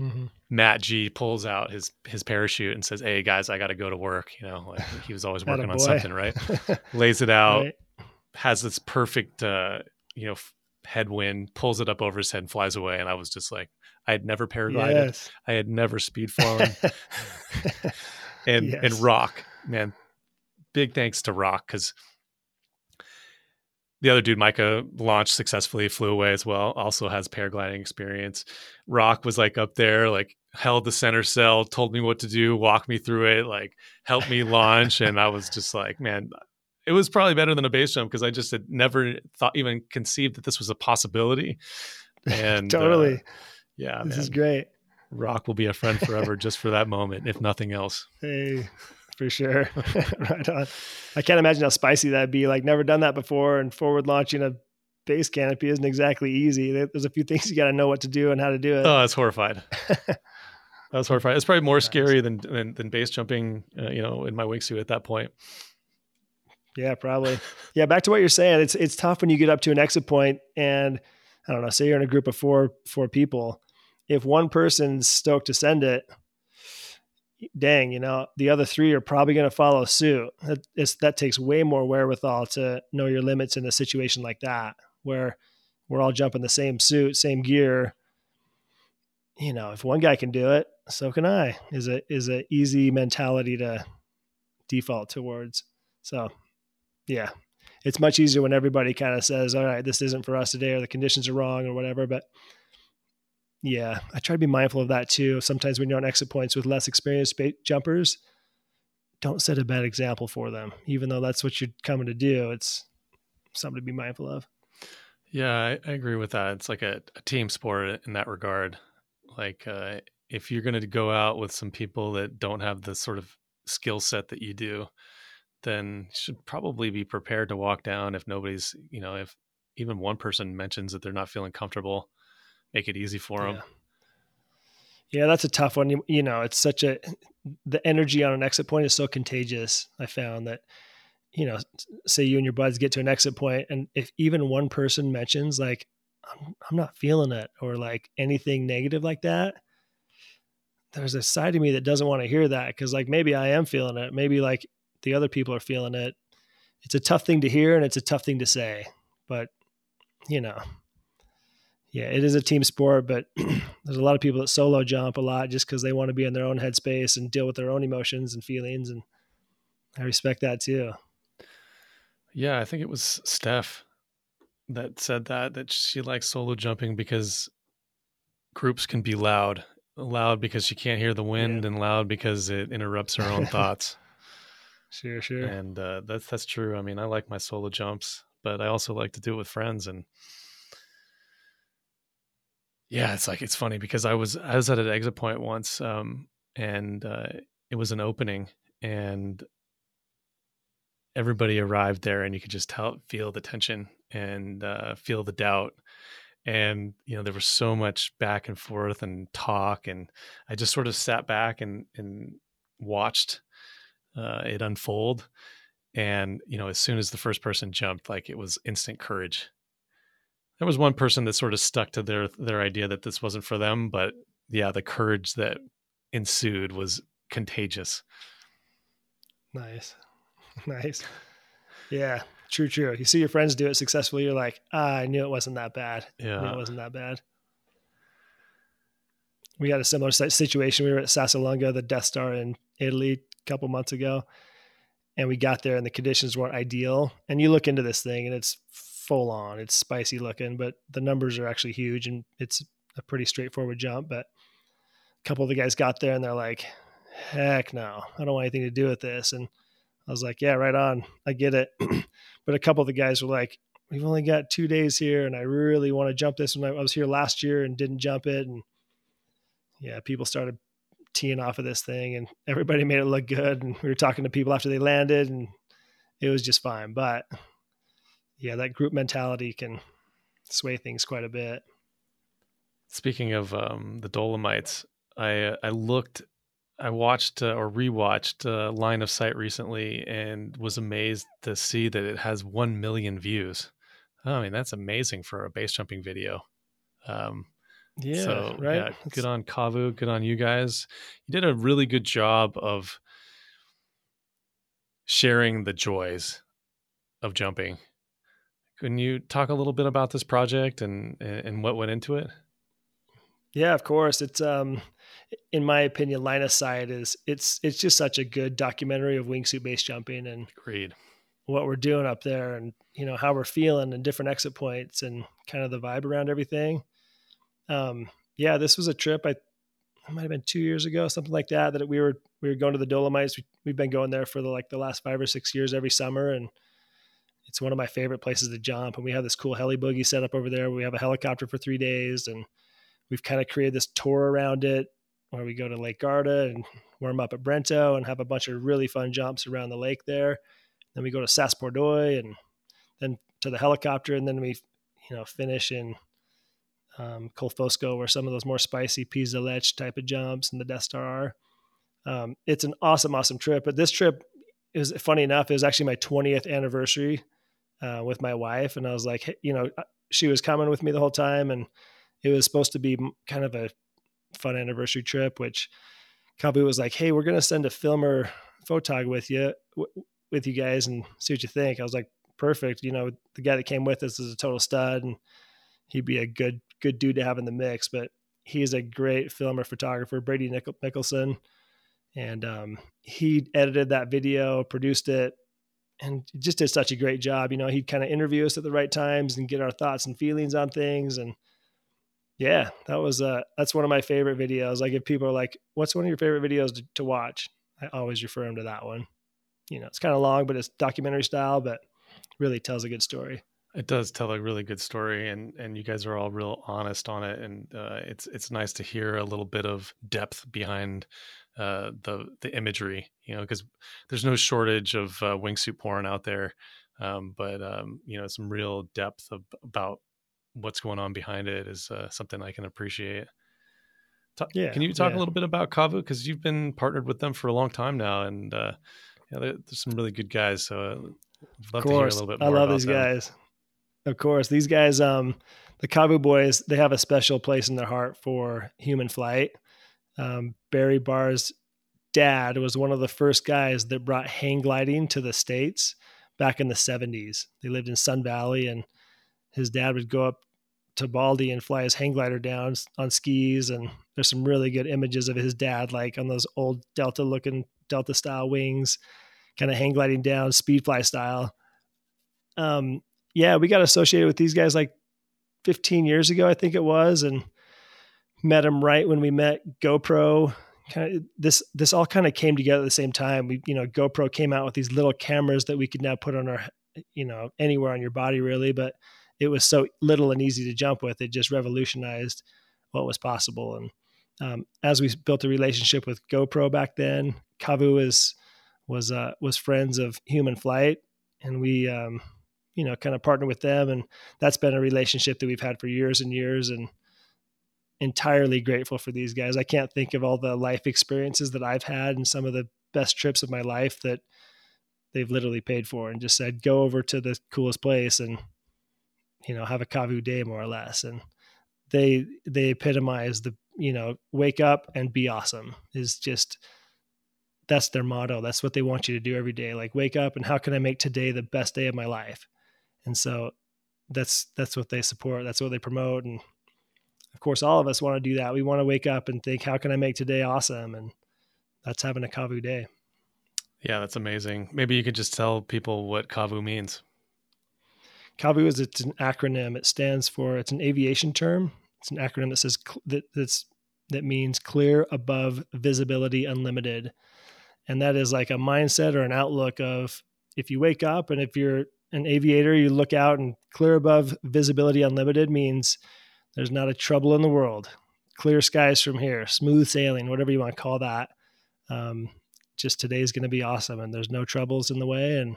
Mhm. Matt G pulls out his his parachute and says, "Hey guys, I got to go to work." You know, like he was always working on something, right? <laughs> Lays it out, Right. has this perfect, uh, you know, f- headwind, pulls it up over his head and flies away. And I was just like, I had never paraglided, Yes. I had never speed flown, <laughs> and Yes. and Rock, man, big thanks to Rock because the other dude, Micah, launched successfully, flew away as well. Also has paragliding experience. Rock was like up there, like held the center cell, told me what to do, walked me through it, like helped me launch, and I was just like, man, it was probably better than a base jump because I just had never thought, even conceived that this was a possibility. And uh, totally. yeah, this man, is great. Rock will be a friend forever just for that moment, if nothing else. Hey, for sure. <laughs> right on. I can't imagine how spicy that'd be. Like, never done that before, and forward launching a base canopy isn't exactly easy. There's a few things you got to know what to do and how to do it. Oh, I was horrified. <laughs> I was horrified. It's probably more scary than, than than base jumping, uh, you know, in my wingsuit at that point. Yeah, probably. Yeah, back to what you're saying. It's it's tough when you get up to an exit point and I don't know, say you're in a group of four four people. If one person's stoked to send it, dang, you know, the other three are probably going to follow suit. That takes way more wherewithal to know your limits in a situation like that, where we're all jumping the same suit, same gear. You know, if one guy can do it, so can I. Is a is a easy mentality to default towards. So yeah it's much easier when everybody kind of says all right this isn't for us today or the conditions are wrong or whatever but yeah i try to be mindful of that too sometimes when you're on exit points with less experienced jumpers don't set a bad example for them even though that's what you're coming to do it's something to be mindful of Yeah, I, I agree with that. It's like a, a team sport in that regard. Like, uh, if you're going to go out with some people that don't have the sort of skill set that you do, then you should probably be prepared to walk down if nobody's, you know, if even one person mentions that they're not feeling comfortable, make it easy for them. yeah. yeah that's a tough one you, you know it's such a the energy on an exit point is so contagious i found that you know say you and your buds get to an exit point and if even one person mentions like i'm, I'm not feeling it or like anything negative like that there's a side of me that doesn't want to hear that because like maybe i am feeling it maybe like the other people are feeling it it's a tough thing to hear and it's a tough thing to say but you know yeah it is a team sport but <clears throat> there's a lot of people that solo jump a lot just because they want to be in their own headspace and deal with their own emotions and feelings and i respect that too Yeah, I think it was Steph that said that that she likes solo jumping because groups can be loud, loud because she can't hear the wind, and loud because it interrupts her own <laughs> thoughts. sure sure And uh, that's that's true. I mean, I like my solo jumps, but I also like to do it with friends. And yeah, it's like it's funny because I was I was at an exit point once, um, and uh, it was an opening, and everybody arrived there, and you could just tell feel the tension and uh, feel the doubt. and you know there was so much back and forth and talk and i just sort of sat back and and watched uh, it unfold and you know as soon as the first person jumped like it was instant courage there was one person that sort of stuck to their their idea that this wasn't for them but yeah the courage that ensued was contagious nice <laughs> nice yeah True, true. You see your friends do it successfully. You're like, ah, I knew it wasn't that bad. Yeah, it wasn't that bad. We had a similar situation. We were at Sassolungo, the Death Star in Italy, a couple months ago, and we got there, and the conditions weren't ideal. And you look into this thing, and it's full on. It's spicy looking, but the numbers are actually huge, and it's a pretty straightforward jump. But a couple of the guys got there, and they're like, "Heck no, I don't want anything to do with this." And I was like, "Yeah, right on. I get it." <clears throat> but a couple of the guys were like, we've only got two days here and I really want to jump this one. I was here last year and didn't jump it. And yeah, people started teeing off of this thing and everybody <laughs> made it look good. And we were talking to people after they landed and it was just fine. But yeah, that group mentality can sway things quite a bit. Speaking of um, the Dolomites, I I looked I watched uh, or rewatched uh, Line of Sight recently and was amazed to see that it has 1 million views. I mean, that's amazing for a base jumping video. Um, yeah, so, right. Yeah, good on KAVU. Good on you guys. You did a really good job of sharing the joys of jumping. Can you talk a little bit about this project and and what went into it? Yeah, of course. It's um in my opinion, line of sight is it's it's just such a good documentary of wingsuit base jumping and Agreed. what we're doing up there and you know how we're feeling and different exit points and kind of the vibe around everything. Um, yeah, this was a trip. I it might have been two years ago, something like that. That we were we were going to the Dolomites. We, we've been going there for the like the last five or six years every summer, and it's one of my favorite places to jump. And we have this cool heli boogie set up over there. We have a helicopter for three days, and we've kind of created this tour around it where we go to Lake Garda and warm up at Brento and have a bunch of really fun jumps around the lake there. Then we go to Sass Pordoi and then to the helicopter, and then we, you know, finish in um, Colfosco, where some of those more spicy de Lech type of jumps and the Death Star are. Um, it's an awesome, awesome trip. But this trip is funny enough. It was actually my 20th anniversary uh, with my wife, and I was like, you know, uh, she was coming with me the whole time, and it was supposed to be kind of a fun anniversary trip, which KAVU was like, "Hey, we're gonna send a filmer photog with you, w- with you guys, and see what you think." I was like, "Perfect." You know, the guy that came with us is a total stud, and he'd be a good good dude to have in the mix. But he's a great filmer photographer, Brady Nichol- Nicholson, and um, he edited that video, produced it, and just did such a great job. You know, he'd kind of interview us at the right times and get our thoughts and feelings on things, and yeah, that was uh that's one of my favorite videos. Like if people are like, "What's one of your favorite videos to, to watch?" I always refer them to that one. You know, it's kind of long, but it's documentary style, but really tells a good story. It does tell a really good story, and and you guys are all real honest on it, and uh, it's it's nice to hear a little bit of depth behind uh, the the imagery. You know, because there's no shortage of uh, wingsuit porn out there, um, but um, you know, some real depth of, about what's going on behind it is uh, something I can appreciate. yeah, can you talk yeah. a little bit about KAVU because you've been partnered with them for a long time now, and uh, yeah, they're there's some really good guys. So uh, I'd love to hear a little bit more. I love these them. guys. Of course, these guys, um, the KAVU boys, they have a special place in their heart for human flight. Um, Barry Barr's dad was one of the first guys that brought hang gliding to the states back in the 70s. They lived in Sun Valley and his dad would go up to Baldy and fly his hang glider down on skis. And there's some really good images of his dad, like on those old Delta looking Delta style wings, kind of hang gliding down, speed fly style. Um, yeah, we got associated with these guys like 15 years ago, I think it was, and met them right when we met GoPro. Kind of this this all kind of came together at the same time. We you know GoPro came out with these little cameras that we could now put on our you know anywhere on your body really, but it was so little and easy to jump with. It just revolutionized what was possible. And um, as we built a relationship with GoPro back then, KAVU was was uh, was friends of Human Flight, and we um, you know, kind of partner with them. And that's been a relationship that we've had for years and years and entirely grateful for these guys. I can't think of all the life experiences that I've had and some of the best trips of my life that they've literally paid for and just said, go over to the coolest place and, you know, have a KAVU day more or less. And they, they epitomize the, you know, wake up and be awesome is just, that's their motto. That's what they want you to do every day. Like wake up and how can I make today the best day of my life? And so that's that's what they support. That's what they promote. And of course, all of us want to do that. We want to wake up and think, how can I make today awesome? And that's having a KAVU day. Yeah, that's amazing. Maybe you could just tell people what KAVU means. KAVU is it's an acronym. It stands for it's an aviation term. It's an acronym that says that that's that means clear above visibility unlimited. And that is like a mindset or an outlook of if you wake up and if you're an aviator, you look out and clear above visibility unlimited means there's not a trouble in the world. Clear skies from here, smooth sailing, whatever you want to call that. Um, just today's going to be awesome, and there's no troubles in the way, and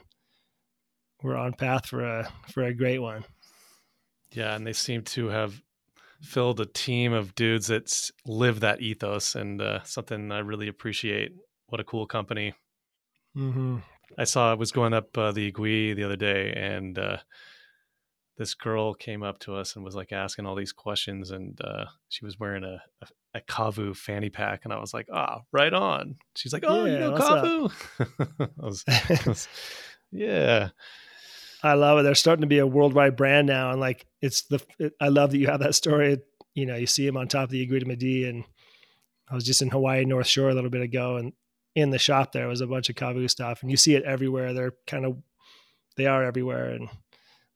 we're on path for a for a great one. Yeah, and they seem to have filled a team of dudes that live that ethos, and uh, something I really appreciate. What a cool company! Mm-hmm. I saw I was going up uh, the Aiguille the other day, and uh, this girl came up to us and was like asking all these questions, and uh, she was wearing a, a, a KAVU fanny pack, and I was like, "Ah, oh, right on." She's like, "Oh, yeah, you know KAVU?" <laughs> I was, <laughs> I was, yeah. I love it. They're starting to be a worldwide brand now, and like it's the. It, I love that you have that story. You know, you see him on top of the Aiguille du Midi, and I was just in Hawaii North Shore a little bit ago, and in the shop there was a bunch of KAVU stuff and you see it everywhere. They're kind of they are everywhere. And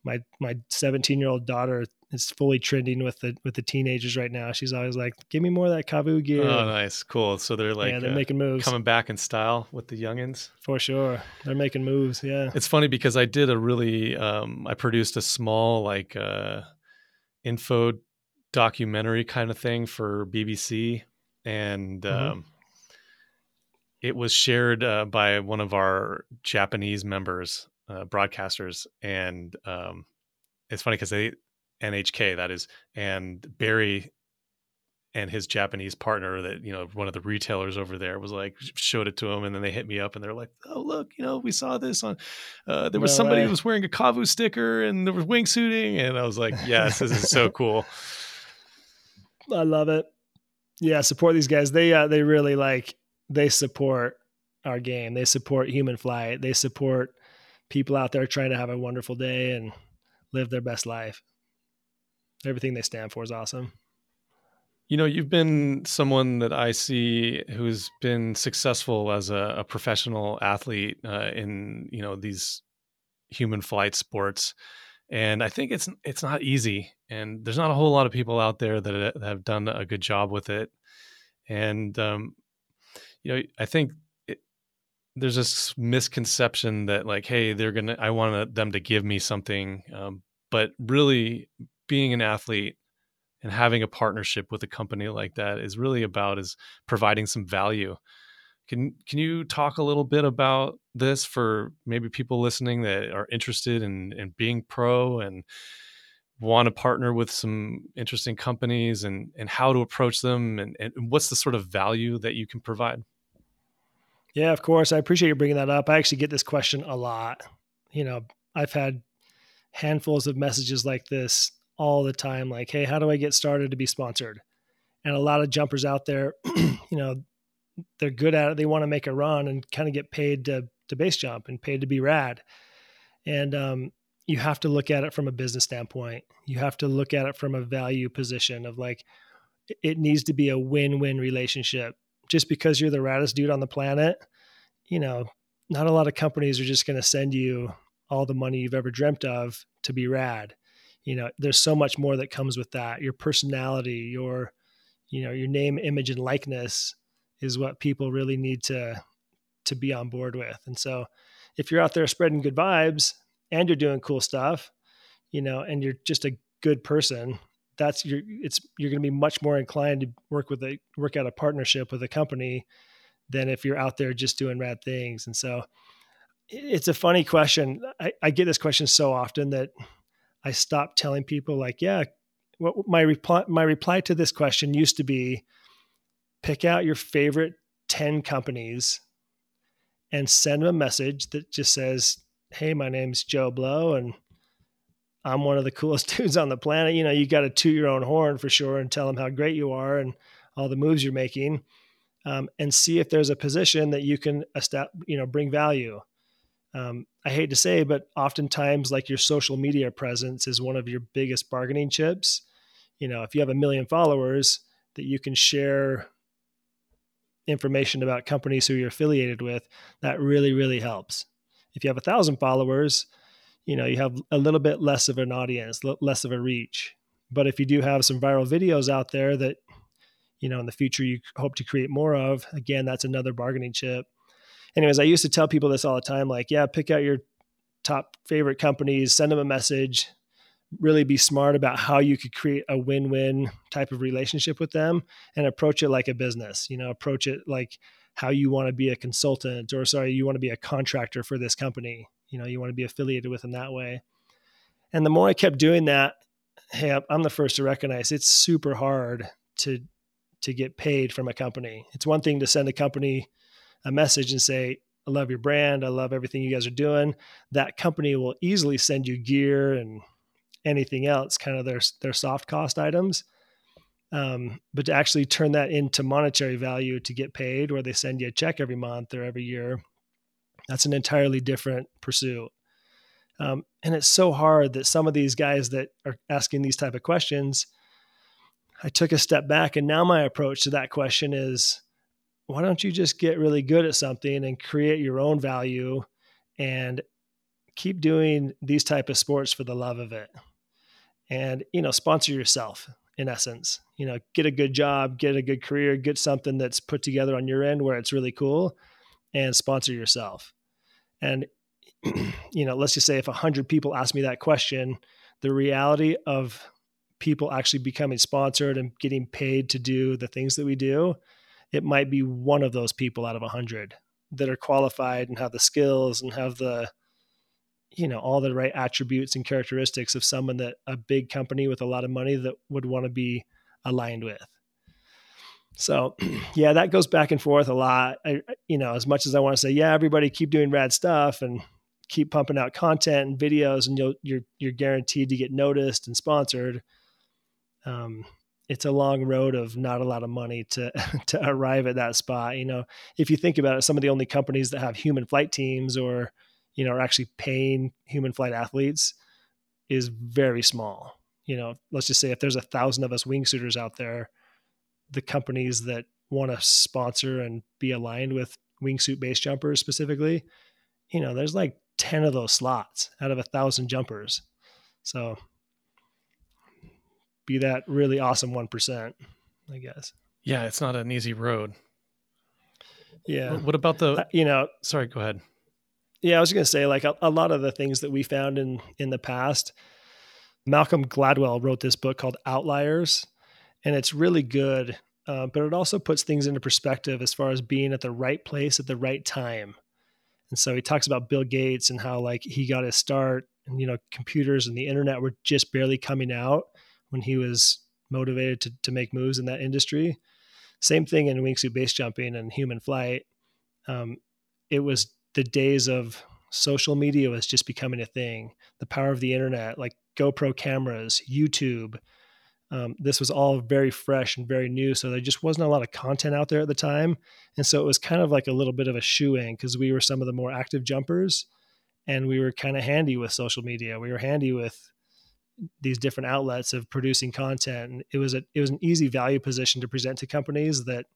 my my 17 year old daughter is fully trending with the with the teenagers right now. She's always like, "Give me more of that KAVU gear." Oh, nice, cool. So they're like, yeah, they're uh, making moves, coming back in style with the youngins. For sure, they're making moves. Yeah, it's funny because I did a really, um, I produced a small like uh, info documentary kind of thing for BBC, and mm-hmm. It was shared uh, by one of our Japanese members, uh, broadcasters, and um, it's funny because they NHK that is, and Barry and his Japanese partner that you know one of the retailers over there was like showed it to him, and then they hit me up and they're like, "Oh look, you know we saw this on. Uh, there was no somebody way. who was wearing a KAVU sticker and there was wingsuiting, and I was like, yes, this is so cool. <laughs> I love it. Yeah, support these guys. They uh, they really like they support our game. They support human flight. They support people out there trying to have a wonderful day and live their best life. Everything they stand for is awesome. You know, you've been someone that I see who's been successful as a, a professional athlete uh, in you know these human flight sports, and I think it's it's not easy. And there's not a whole lot of people out there that have done a good job with it. And um, you know, I think there's this misconception that like, hey, they're gonna, I want them to give me something, um, but really, being an athlete and having a partnership with a company like that is really about is providing some value. Can can you talk a little bit about this for maybe people listening that are interested in in being pro and want to partner with some interesting companies and and how to approach them and, and what's the sort of value that you can provide? Yeah of course i appreciate you bringing that up. I actually get this question a lot. You know i've had handfuls of messages like this all the time like hey how do i get started to be sponsored? And a lot of jumpers out there <clears throat> you know they're good at it they want to make a run and kind of get paid to to base jump and paid to be rad. And um, you have to look at it from a business standpoint. You have to look at it from a value position of like, it needs to be a win win relationship. Just because you're the raddest dude on the planet, you know, not a lot of companies are just going to send you all the money you've ever dreamt of to be rad. You know, there's so much more that comes with that. Your personality, your, you know, your name, image, and likeness is what people really need to to be on board with. And so if you're out there spreading good vibes and you're doing cool stuff, you know, and you're just a good person, that's you're it's you're going to be much more inclined to work with a work out a partnership with a company than if you're out there just doing rad things. And so, it's a funny question. I, I get this question so often that I stop telling people like, yeah, what my reply my reply to this question used to be pick out your favorite 10 companies and send them a message that just says, Hey, my name's Joe Blow and I'm one of the <laughs> coolest dudes on the planet. You know, you got to toot your own horn for sure and tell them how great you are and all the moves you're making, um, and see if there's a position that you can, you know, bring value. Um, I hate to say, but oftentimes, like your social media presence is one of your biggest bargaining chips. You know, if you have a million followers that you can share information about companies who you're affiliated with, that really, really helps. If you have a thousand followers, you know, you have a little bit less of an audience, less of a reach. But if you do have some viral videos out there that, you know, in the future you hope to create more of, again, that's another bargaining chip. Anyways, I used to tell people this all the time like, yeah, pick out your top favorite companies, send them a message, really be smart about how you could create a win-win type of relationship with them and approach it like a business you know approach it like how you want to be a consultant or sorry you want to be a contractor for this company. You know you want to be affiliated with in that way. And the more i kept doing that hey i'm the first to recognize it's super hard to to get paid from a company. It's one thing to send a company a message and say i love your brand. I love everything you guys are doing. That company will easily send you gear and anything else, kind of their their soft cost items. Um, but to actually turn that into monetary value to get paid, where they send you a check every month or every year, that's an entirely different pursuit. Um, and it's so hard that some of these guys that are asking these type of questions, I took a step back, and now my approach to that question is, why don't you just get really good at something and create your own value, and keep doing these type of sports for the love of it and you know sponsor yourself in essence you know get a good job get a good career get something that's put together on your end where it's really cool and sponsor yourself. And <clears throat> you know let's just say if 100 people ask me that question the reality of people actually becoming sponsored and getting paid to do the things that we do it might be one of those people out of 100 that are qualified and have the skills and have the you know all the right attributes and characteristics of someone that a big company with a lot of money that would want to be aligned with. So <clears throat> yeah that goes back and forth a lot. I, you know as much as i want to say yeah everybody keep doing rad stuff and keep pumping out content and videos and you'll you're you're guaranteed to get noticed and sponsored um, it's a long road of not a lot of money to <laughs> to arrive at that spot you know? If you think about it some of the only companies that have human flight teams or you know, are actually paying human flight athletes is very small. You know, let's just say if there's a thousand of us wingsuiters out there, the companies that want to sponsor and be aligned with wingsuit base jumpers specifically, you know, there's like 10 of those slots out of a thousand jumpers. So be that really awesome 1%, I guess. Yeah, it's not an easy road. Yeah. What about the, uh, you know, sorry, go ahead. Yeah, I was going to say like a, a, lot of the things that we found in in the past. Malcolm Gladwell wrote this book called Outliers, and it's really good. Uh, but it also puts things into perspective as far as being at the right place at the right time. And so he talks about Bill Gates and how like he got his start, and you know, computers and the internet were just barely coming out when he was motivated to to make moves in that industry. Same thing in wingsuit base jumping and human flight. Um, it was the days of social media was just becoming a thing. The power of the internet, like GoPro cameras, YouTube. Um, this was all very fresh and very new. So there just wasn't a lot of content out there at the time. And so it was kind of like a little bit of a shoe in because we were some of the more active jumpers and we were kind of handy with social media. We were handy with these different outlets of producing content. And it was a it was an easy value position to present to companies that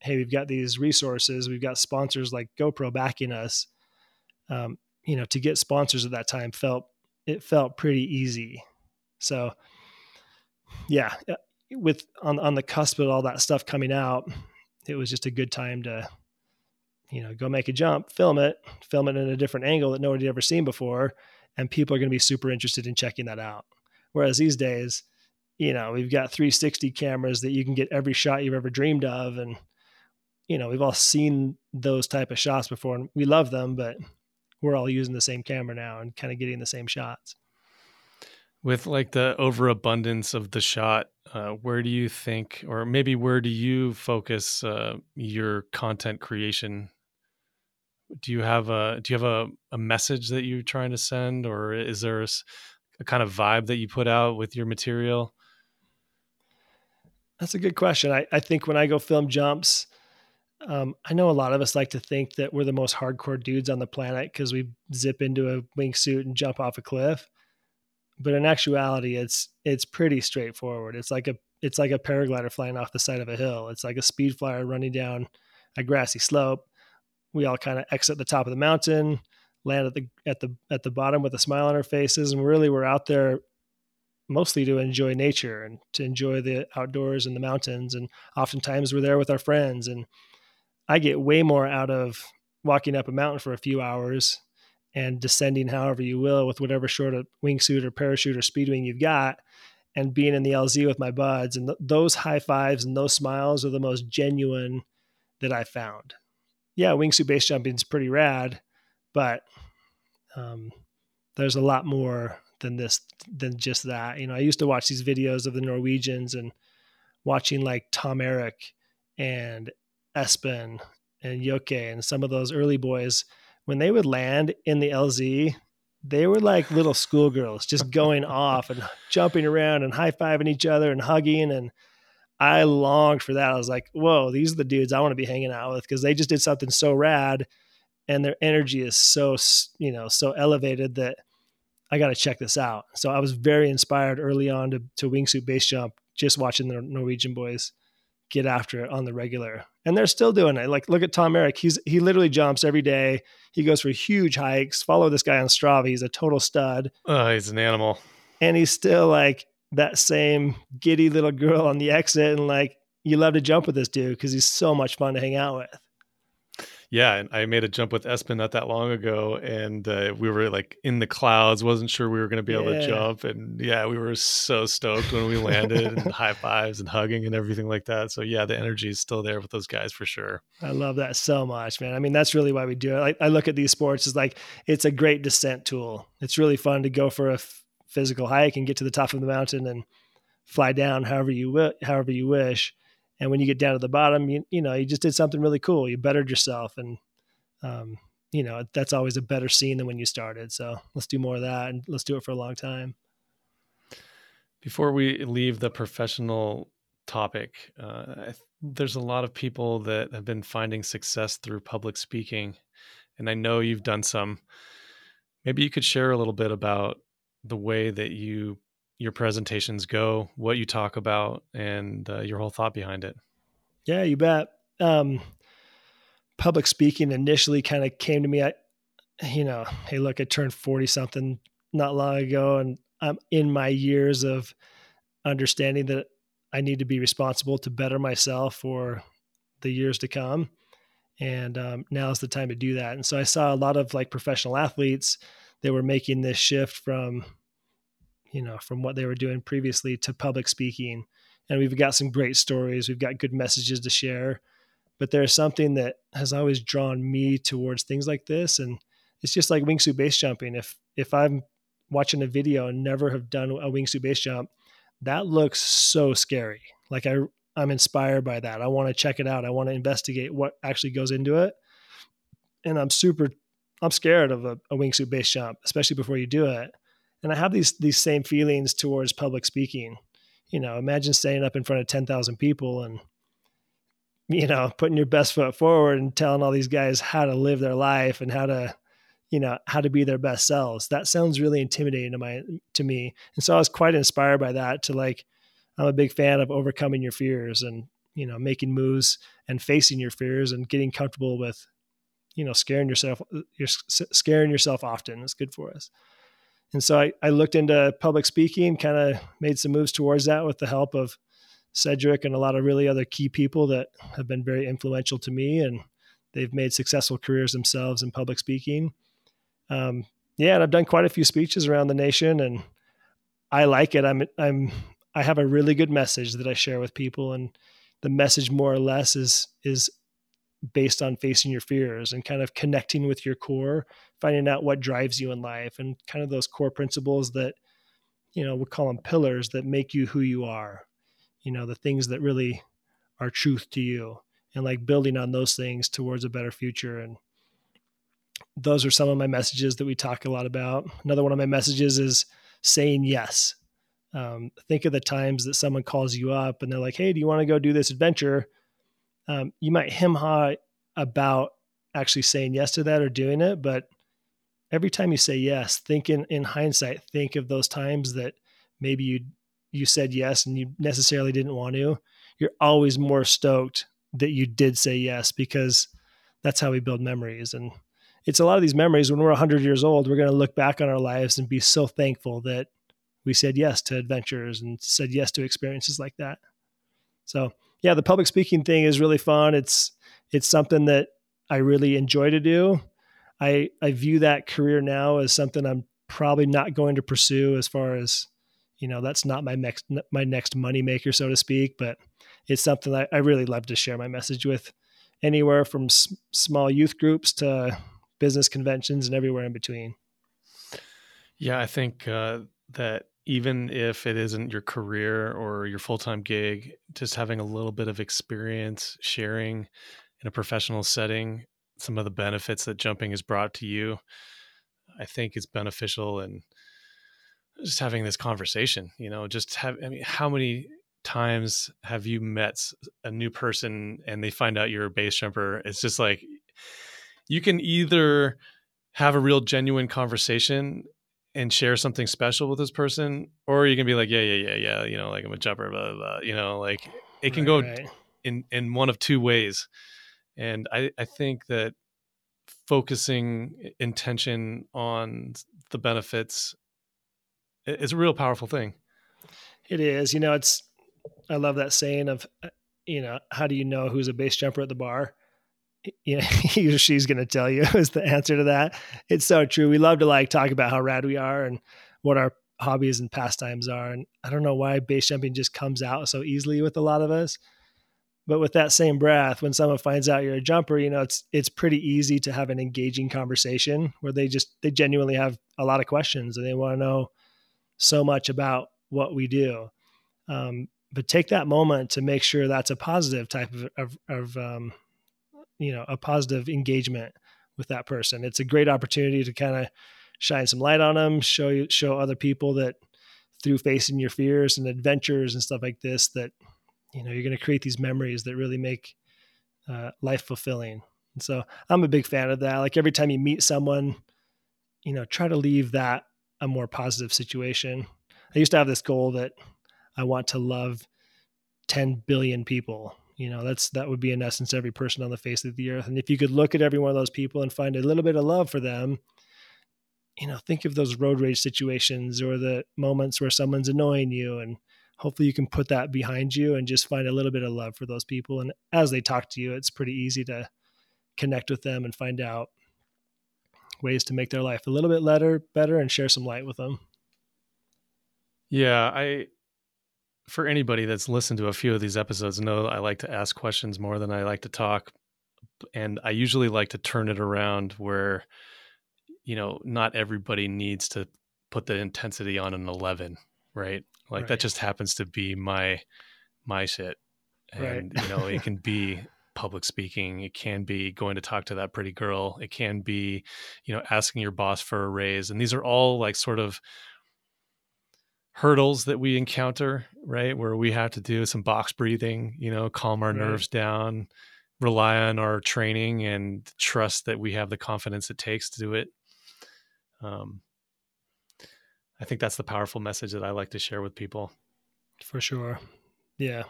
hey, we've got these resources, we've got sponsors like GoPro backing us. Um, you know, to get sponsors at that time felt it felt pretty easy. So, yeah, uh, with on on the cusp of all that stuff coming out, it was just a good time to, you know, go make a jump, film it, film it in a different angle that nobody had ever seen before, and people are going to be super interested in checking that out. Whereas these days, you know, we've got 360 cameras that you can get every shot you've ever dreamed of, and you know, we've all seen those type of shots before and we love them, but we're all using the same camera now and kind of getting the same shots. With like the overabundance of the shot, uh, where do you think, or maybe where do you focus uh, your content creation? Do you have a do you have a, a message that you're trying to send, or is there a, a kind of vibe that you put out with your material? That's a good question. I, I think when I go film jumps, um, I know a lot of us like to think that we're the most hardcore dudes on the planet because we zip into a wingsuit and jump off a cliff. But in actuality, it's it's pretty straightforward. It's like a it's like a paraglider flying off the side of a hill. It's like a speed flyer running down a grassy slope. We all kind of exit the top of the mountain, land at the at the at the bottom with a smile on our faces, and really we're out there mostly to enjoy nature and to enjoy the outdoors and the mountains. And oftentimes we're there with our friends. And I get way more out of walking up a mountain for a few hours and descending however you will with whatever sort of wingsuit or parachute or speedwing you've got and being in the LZ with my buds. And th- those high fives and those smiles are the most genuine that I found. Yeah, wingsuit base jumping is pretty rad, but um, there's a lot more than this than just that. You know, I used to watch these videos of the Norwegians and watching like Tom Erik and Espen and Jokke and some of those early boys when they would land in the LZ, they were like little schoolgirls just <laughs> going off and jumping around and high fiving each other and hugging. And I longed for that. I was like, whoa, these are the dudes I want to be hanging out with because they just did something so rad and their energy is so, you know, so elevated that I got to check this out. So I was very inspired early on to, to wingsuit base jump, just watching the Norwegian boys get after it on the regular. And they're still doing it. Like, look at Tom Erik. He's, he literally jumps every day. He goes for huge hikes. Follow this guy on Strava. He's a total stud. Oh, he's an animal. And he's still like that same giddy little girl on the exit. And like, you love to jump with this dude because he's so much fun to hang out with yeah, and I made a jump with Espen not that long ago, and uh, we were like in the clouds, wasn't sure we were going to be able to jump, and yeah, we were so stoked when we landed, and <laughs> high fives and hugging and everything like that. So yeah, the energy is still there with those guys for sure. I love that so much, man. I mean, that's really why we do it. I, I look at these sports as like it's a great descent tool. It's really fun to go for a f- physical hike and get to the top of the mountain and fly down however you will, however you wish and when you get down to the bottom, you, you know, you just did something really cool. You bettered yourself. And, um, you know, that's always a better scene than when you started. So let's do more of that and let's do it for a long time. Before we leave the professional topic, uh, there's a lot of people that have been finding success through public speaking. And I know you've done some. Maybe you could share a little bit about the way that you your presentations go, what you talk about, and uh, your whole thought behind it. Yeah, you bet. Um, public speaking initially kind of came to me. I, you know, hey, look, I turned 40 something not long ago, and I'm in my years of understanding that I need to be responsible to better myself for the years to come. And um, now is the time to do that. And so I saw a lot of like professional athletes that were making this shift from you know, from what they were doing previously to public speaking. And we've got some great stories. We've got good messages to share. But there's something that has always drawn me towards things like this. And it's just like wingsuit base jumping. If if I'm watching a video and never have done a wingsuit base jump, that looks so scary. Like I I'm inspired by that. I want to check it out. I want to investigate what actually goes into it. And I'm super I'm scared of a, a wingsuit base jump, especially before you do it and I have these these same feelings towards public speaking. You know, imagine standing up in front of ten thousand people and you know putting your best foot forward and telling all these guys how to live their life and how to you know how to be their best selves. That sounds really intimidating to my to me, and so I was quite inspired by that. To like, I'm a big fan of overcoming your fears and you know making moves and facing your fears and getting comfortable with you know scaring yourself you're scaring yourself often is good for us and so I, I looked into public speaking, kind of made some moves towards that with the help of Cedric and a lot of really other key people that have been very influential to me. And they've made successful careers themselves in public speaking. Um, yeah, and I've done quite a few speeches around the nation, and I like it. I'm I'm I have a really good message that I share with people, and the message more or less is is based on facing your fears and kind of connecting with your core, finding out what drives you in life and kind of those core principles that, you know, we call them pillars that make you who you are, you know, the things that really are truth to you and like building on those things towards a better future. And those are some of my messages that we talk a lot about. Another one of my messages is saying yes. Um, think of the times that someone calls you up and they're like, Hey, do you want to go do this adventure? Um, you might hem ha about actually saying yes to that or doing it, but every time you say yes, think in, in hindsight, think of those times that maybe you you said yes and you necessarily didn't want to. You're always more stoked that you did say yes because that's how we build memories. And it's a lot of these memories when we're 100 years old, we're going to look back on our lives and be so thankful that we said yes to adventures and said yes to experiences like that. So yeah, the public speaking thing is really fun. It's it's something that I really enjoy to do. I I view that career now as something I'm probably not going to pursue as far as you know that's not my next my next money maker so to speak but it's something that i really love to share my message with anywhere from s- small youth groups to business conventions and everywhere in between yeah i think uh, that even if it isn't your career or your full-time gig just having a little bit of experience sharing in a professional setting some of the benefits that jumping has brought to you i think is beneficial and just having this conversation you know just have i mean how many times have you met a new person and they find out you're a base jumper? It's just like you can either have a real genuine conversation and share something special with this person, or you can be like, yeah, yeah, yeah, yeah, you know, like I'm a jumper, blah, blah, blah. you know, like it can right, go right. in in one of two ways, and I I think that focusing intention on the benefits is a real powerful thing. It is, you know, it's I love that saying of, uh, you know, how do you know who's a base jumper at the bar? You <laughs> know, he or she's going to tell you <laughs> is the answer to that. It's so true. We love to like talk about how rad we are and what our hobbies and pastimes are. And I don't know why base jumping just comes out so easily with a lot of us. But with that same breath, when someone finds out you're a jumper, you know, it's it's pretty easy to have an engaging conversation where they just they genuinely have a lot of questions and they want to know so much about what we do. Um, but take that moment to make sure that's a positive type of, of, of um, you know a positive engagement with that person. It's a great opportunity to kind of shine some light on them show you show other people that through facing your fears and adventures and stuff like this that you know you're going to create these memories that really make uh, life fulfilling. And so i'm a big fan of that. Like every time you meet someone you know try to leave that a more positive situation. I used to have this goal that i want to love 10 billion people you know that's that would be in essence every person on the face of the earth. And if you could look at every one of those people and find a little bit of love for them you know think of those road rage situations or the moments where someone's annoying you and hopefully you can put that behind you and just find a little bit of love for those people. And as they talk to you it's pretty easy to connect with them and find out ways to make their life a little bit better better and share some light with them. Yeah i for anybody that's listened to a few of these episodes know I like to ask questions more than I like to talk. And I usually like to turn it around where, you know, not everybody needs to put the intensity on an 11, right? Like right. that just happens to be my, my shit. And, right. you know, it can be public speaking. It can be going to talk to that pretty girl. It can be, you know, asking your boss for a raise. And these are all like sort of hurdles that we encounter, right? Where we have to do some box breathing, you know, calm our right. nerves down, rely on our training and trust that we have the confidence it takes to do it. Um, I think that's the powerful message that I like to share with people. For sure. Yeah.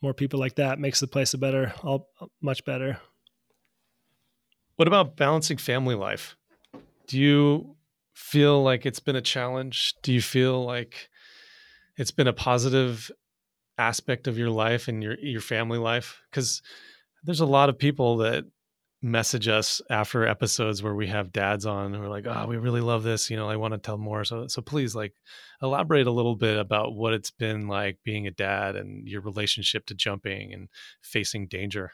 More people like that makes the place a better, all much better. What about balancing family life? Do you feel like it's been a challenge? Do you feel like it's been a positive aspect of your life and your your family life? Because there's a lot of people that message us after episodes where we have dads on and we're like, oh, we really love this. You know, I want to tell more. So so please like elaborate a little bit about what it's been like being a dad and your relationship to jumping and facing danger.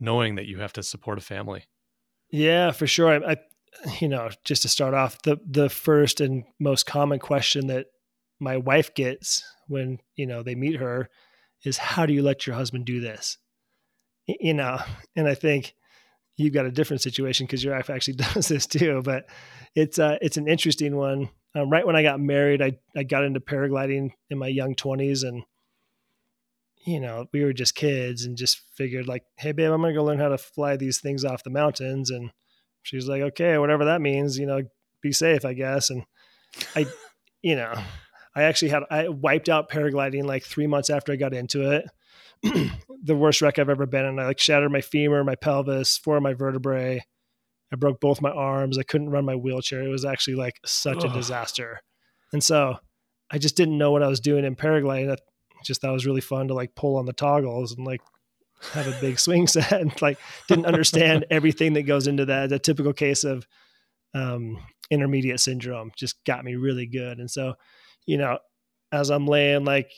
knowing that you have to support a family. Yeah, for sure. I, I you know, just to start off, the the first and most common question that my wife gets when you know they meet her is, "How do you let your husband do this?" You know, and I think you've got a different situation because your wife actually <laughs> does this too. But it's uh, it's an interesting one. Um, right when I got married, I I got into paragliding in my young twenties, and you know we were just kids and just figured like, hey babe, I'm gonna go learn how to fly these things off the mountains, and she's like, okay, whatever that means, you know, be safe, I guess. And I, <laughs> you know, I actually had I wiped out paragliding like three months after I got into it. <clears throat> the worst wreck I've ever been in. I like shattered my femur, my pelvis, four of my vertebrae. I broke both my arms. I couldn't run my wheelchair. It was actually like such Ugh. a disaster. And so I just didn't know what I was doing in paragliding. I just that was really fun to like pull on the toggles and like have a big swing set and <laughs> like didn't understand <laughs> everything that goes into that. A typical case of um, intermediate syndrome just got me really good. And so, you know, as I'm laying like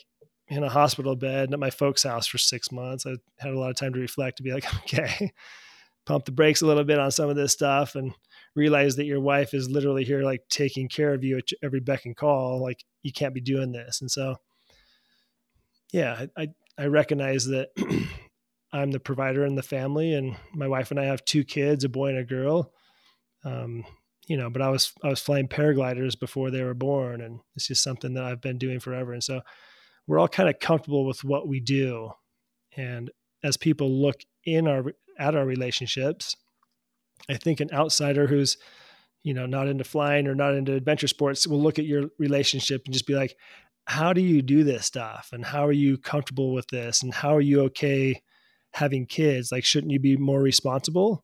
in a hospital bed at my folks' house for six months, I had a lot of time to reflect to be like, <laughs> okay, pump the brakes a little bit on some of this stuff and realize that your wife is literally here like taking care of you at every beck and call. Like you can't be doing this. And so, yeah, I, I recognize that <clears throat> I'm the provider in the family, and my wife and I have two kids, a boy and a girl. Um, you know, but I was I was flying paragliders before they were born, and it's just something that I've been doing forever. And so we're all kind of comfortable with what we do, and as people look in our at our relationships, I think an outsider who's you know not into flying or not into adventure sports will look at your relationship and just be like, how do you do this stuff, and how are you comfortable with this, and how are you okay having kids like shouldn't you be more responsible?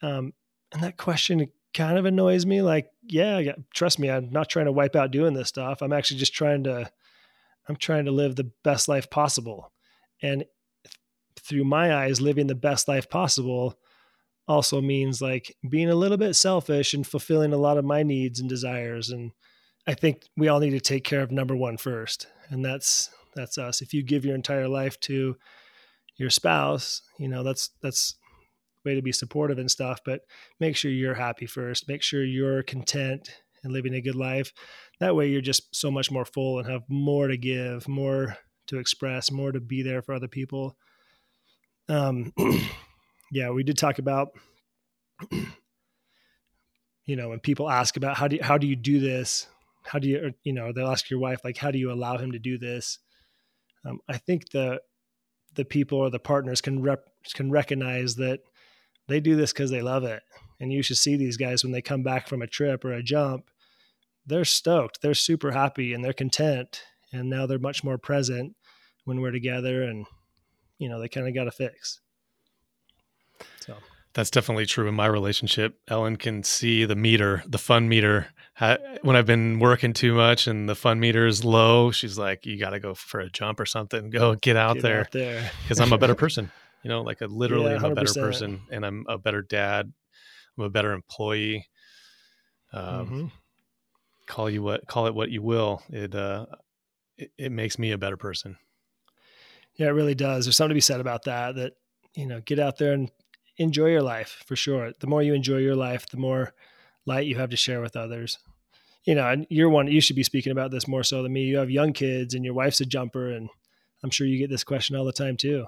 Um, and that question kind of annoys me like yeah trust me i'm not trying to wipe out doing this stuff. I'm actually just trying to i'm trying to live the best life possible. And through my eyes living the best life possible also means like being a little bit selfish and fulfilling a lot of my needs and desires. And i think we all need to take care of number one first. And that's that's us. If you give your entire life to your spouse, you know, that's that's way to be supportive and stuff, but make sure you're happy first. Make sure you're content and living a good life. That way you're just so much more full and have more to give, more to express, more to be there for other people. Um <clears throat> yeah, we did talk about <clears throat> you know, when people ask about how do you, how do you do this? How do you you know, they'll ask your wife like how do you allow him to do this? Um, I think the the people or the partners can rep, can recognize that they do this because they love it. And you should see these guys when they come back from a trip or a jump, they're stoked, they're super happy, and they're content. And now they're much more present when we're together, and you know they kind of got a fix. So that's definitely true in my relationship. Ellen can see the meter, the fun meter. When I've been working too much and the fun meter is low, she's like, "You got to go for a jump or something. Go get out get there, because I'm a better <laughs> person. You know, like I literally yeah, am a better person, and I'm a better dad. I'm a better employee. Um, mm-hmm. Call you what, call it what you will. It uh, it, it makes me a better person. Yeah, it really does. There's something to be said about that. That you know, get out there and enjoy your life for sure. The more you enjoy your life, the more light you have to share with others. You know, and you're one, you should be speaking about this more so than me. You have young kids and your wife's a jumper, and I'm sure you get this question all the time too.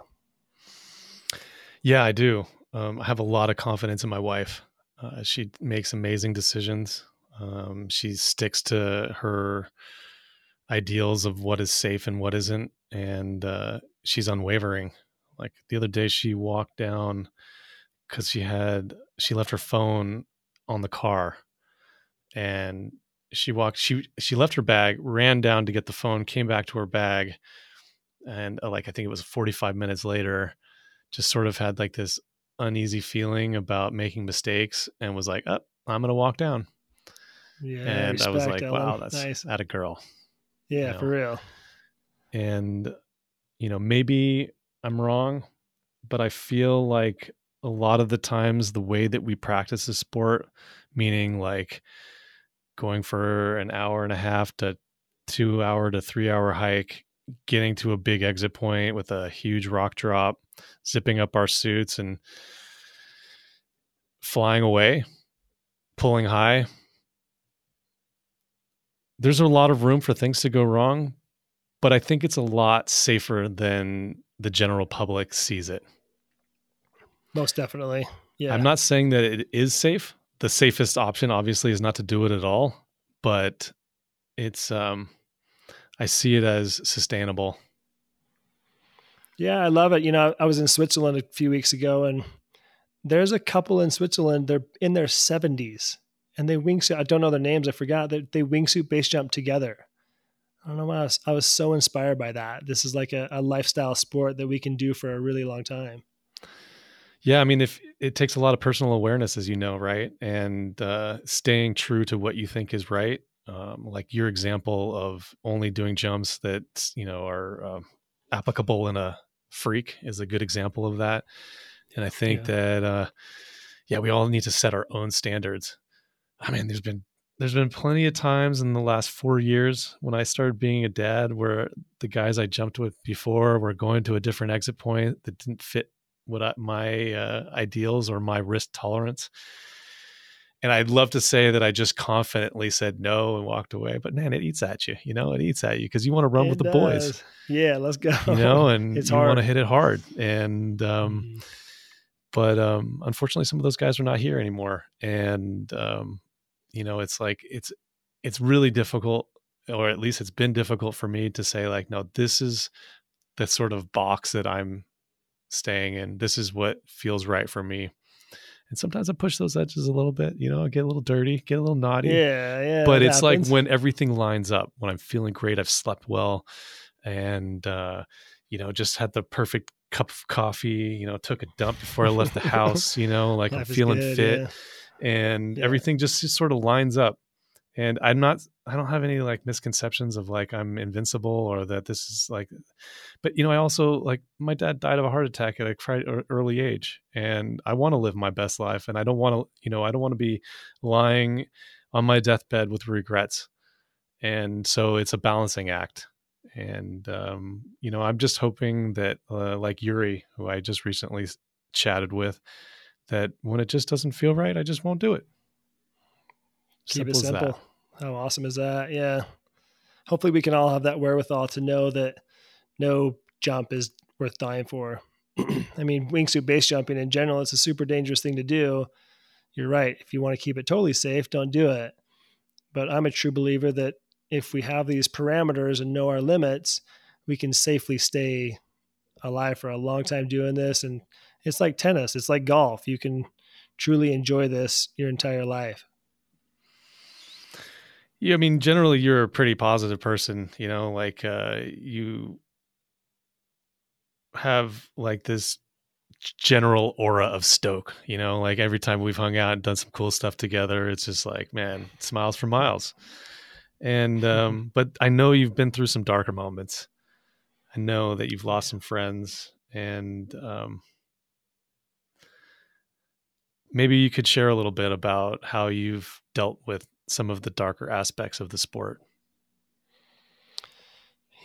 Yeah, I do. Um, I have a lot of confidence in my wife. Uh, she makes amazing decisions. Um, she sticks to her ideals of what is safe and what isn't, and uh, she's unwavering. Like the other day, she walked down because she had she left her phone on the car and she walked she she left her bag ran down to get the phone came back to her bag and uh, like i think it was 45 minutes later just sort of had like this uneasy feeling about making mistakes and was like oh i'm gonna walk down yeah and respect, i was like Ellen. wow that's nice. at a girl yeah you know? for real and you know maybe i'm wrong but i feel like a lot of the times the way that we practice the sport, meaning like going for an hour and a half to two hour to three hour hike, getting to a big exit point with a huge rock drop, zipping up our suits and flying away, pulling high. There's a lot of room for things to go wrong, but I think it's a lot safer than the general public sees it. Most definitely. Yeah. I'm not saying that it is safe. The safest option obviously is not to do it at all, but it's um I see it as sustainable. Yeah, I love it. You know, I was in Switzerland a few weeks ago and there's a couple in Switzerland, they're in their 70s and they wingsuit. I don't know their names, I forgot. They, they wingsuit base jump together. I don't know why I was, I was so inspired by that. This is like a, a lifestyle sport that we can do for a really long time. Yeah, I mean, if it takes a lot of personal awareness, as you know, right, and uh, staying true to what you think is right. Um, like your example of only doing jumps that you know are uh, applicable in a freak is a good example of that. And I think yeah. that, uh, yeah, we all need to set our own standards. I mean, there's been there's been plenty of times in the last four years when I started being a dad where the guys I jumped with before were going to a different exit point that didn't fit what I, my uh, ideals or my risk tolerance. And I'd love to say that I just confidently said no and walked away, but man, it eats at you. You know, it eats at you because you want to run it with the boys. Yeah, let's go. You know, and it's you want to hit it hard. And um, mm-hmm but um, unfortunately, some of those guys are not here anymore, and um, you know, it's like it's it's really difficult, or at least it's been difficult for me to say like, no, this is the sort of box that I'm staying in. This is what feels right for me. And sometimes I push those edges a little bit, you know, I get a little dirty, get a little naughty. Yeah, yeah. But it's happens. like when everything lines up, when I'm feeling great, I've slept well, and uh, you know, just had the perfect cup of coffee, you know, took a dump before I left the <laughs> house, you know, like Life I'm feeling good, fit yeah. and yeah. everything just, just sort of lines up. And I'm not, I don't have any like misconceptions of like I'm invincible or that this is like, but you know, I also like my dad died of a heart attack at a early age and I want to live my best life and I don't want to, you know, I don't want to be lying on my deathbed with regrets. And so it's a balancing act and um, you know i'm just hoping that uh, like yuri who i just recently chatted with that when it just doesn't feel right i just won't do it keep simple it simple. how awesome is that? Yeah. Hopefully we can all have that wherewithal to know that no jump is worth dying for. <clears throat> I mean wingsuit base jumping in general it's a super dangerous thing to do. You're right. If you want to keep it totally safe don't do it. But i'm a true believer that if we have these parameters and know our limits, we can safely stay alive for a long time doing this. And it's like tennis, it's like golf. You can truly enjoy this your entire life. Yeah, I mean, generally, you're a pretty positive person. You know, like uh, you have like this general aura of stoke. You know, like every time we've hung out and done some cool stuff together, it's just like, man, smiles for miles. And <laughs> um, but I know you've been through some darker moments. I know that you've lost some friends, and um, maybe you could share a little bit about how you've dealt with some of the darker aspects of the sport.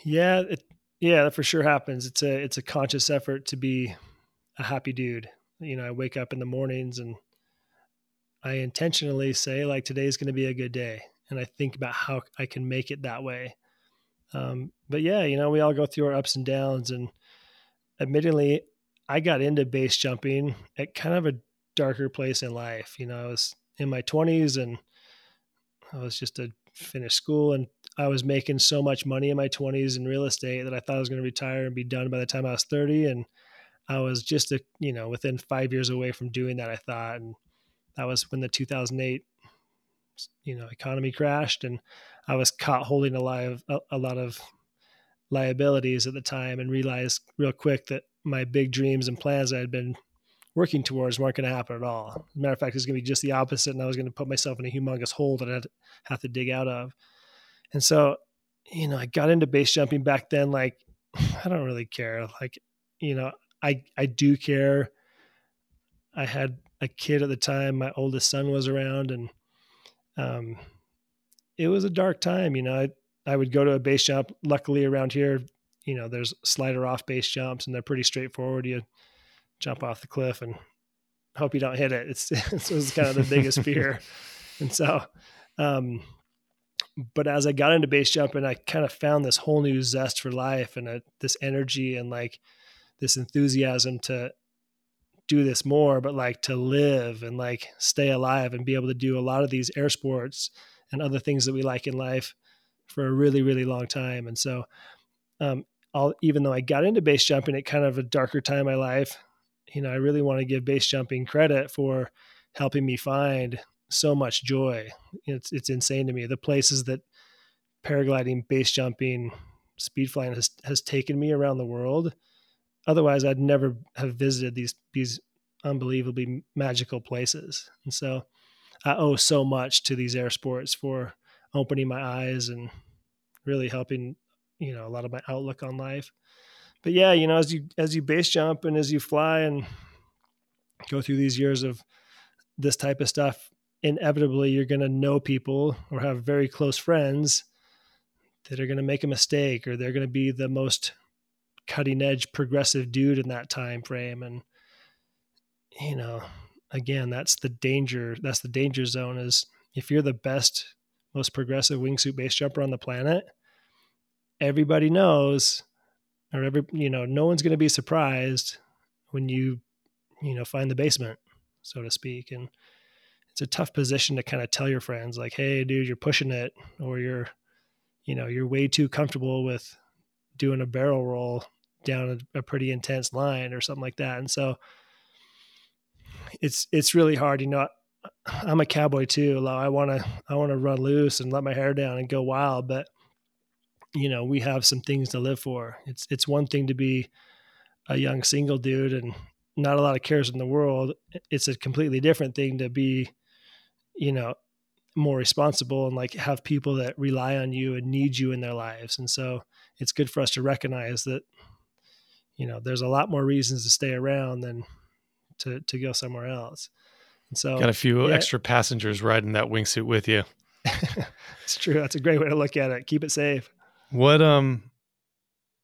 Yeah, it, yeah, that for sure happens. It's a it's a conscious effort to be a happy dude. You know, I wake up in the mornings and I intentionally say like today's going to be a good day and I think about how I can make it that way. Um, but yeah, you know, we all go through our ups and downs, and admittedly, I got into base jumping at kind of a darker place in life. You know, I was in my 20s and I was just a finished school and I was making so much money in my 20s in real estate that I thought I was going to retire and be done by the time I was 30 and I was just a, you know within 5 years away from doing that I thought and that was when the 2008 you know economy crashed and I was caught holding a lot of a lot of liabilities at the time and realized real quick that my big dreams and plans I had been working towards weren't going to happen at all. Matter of fact, it's going to be just the opposite, and I was going to put myself in a humongous hole that I'd have to dig out of. And so, you know, I got into base jumping back then. Like, <sighs> I don't really care. Like, you know, I I do care. I had a kid at the time. My oldest son was around, and um, it was a dark time. You know, I, I would go to a base jump. Luckily, around here, you know, there's slider off base jumps and they're pretty straightforward. You jump off the cliff and hope you don't hit it. It's, <laughs> it was kind of the biggest fear. <laughs> And so, um, but as I got into base jumping, I kind of found this whole new zest for life and a, this energy and like this enthusiasm to do this more, but like to live and like stay alive and be able to do a lot of these air sports and other things that we like in life for a really, really long time. And so, um, I'll, even though I got into base jumping at kind of a darker time in my life, you know, I really want to give base jumping credit for helping me find so much joy. It's it's insane to me. The places that paragliding, base jumping, speed flying has has taken me around the world otherwise I'd never have visited these these unbelievably magical places. And so I owe so much to these air sports for opening my eyes and really helping, you know, a lot of my outlook on life. But yeah, you know, as you as you base jump and as you fly and go through these years of this type of stuff, inevitably you're going to know people or have very close friends that are going to make a mistake or they're going to be the most cutting edge progressive dude in that time frame. And you know again that's the danger that's the danger zone is if you're the best most progressive wingsuit base jumper on the planet everybody knows or every you know no one's going to be surprised when you you know find the basement so to speak and it's a tough position to kind of tell your friends like hey dude you're pushing it or you're you know you're way too comfortable with doing a barrel roll down a, a pretty intense line or something like that. And so it's it's really hard. You know, I'm a cowboy too. like I want to I want to run loose and let my hair down and go wild, but you know, we have some things to live for. It's it's one thing to be a young single dude and not a lot of cares in the world. It's a completely different thing to be, you know, more responsible and like have people that rely on you and need you in their lives. And so it's good for us to recognize that you know, there's a lot more reasons to stay around than to to go somewhere else. And so got a few yeah, extra passengers riding that wingsuit with you. <laughs> it's true. That's a great way to look at it. Keep it safe. What um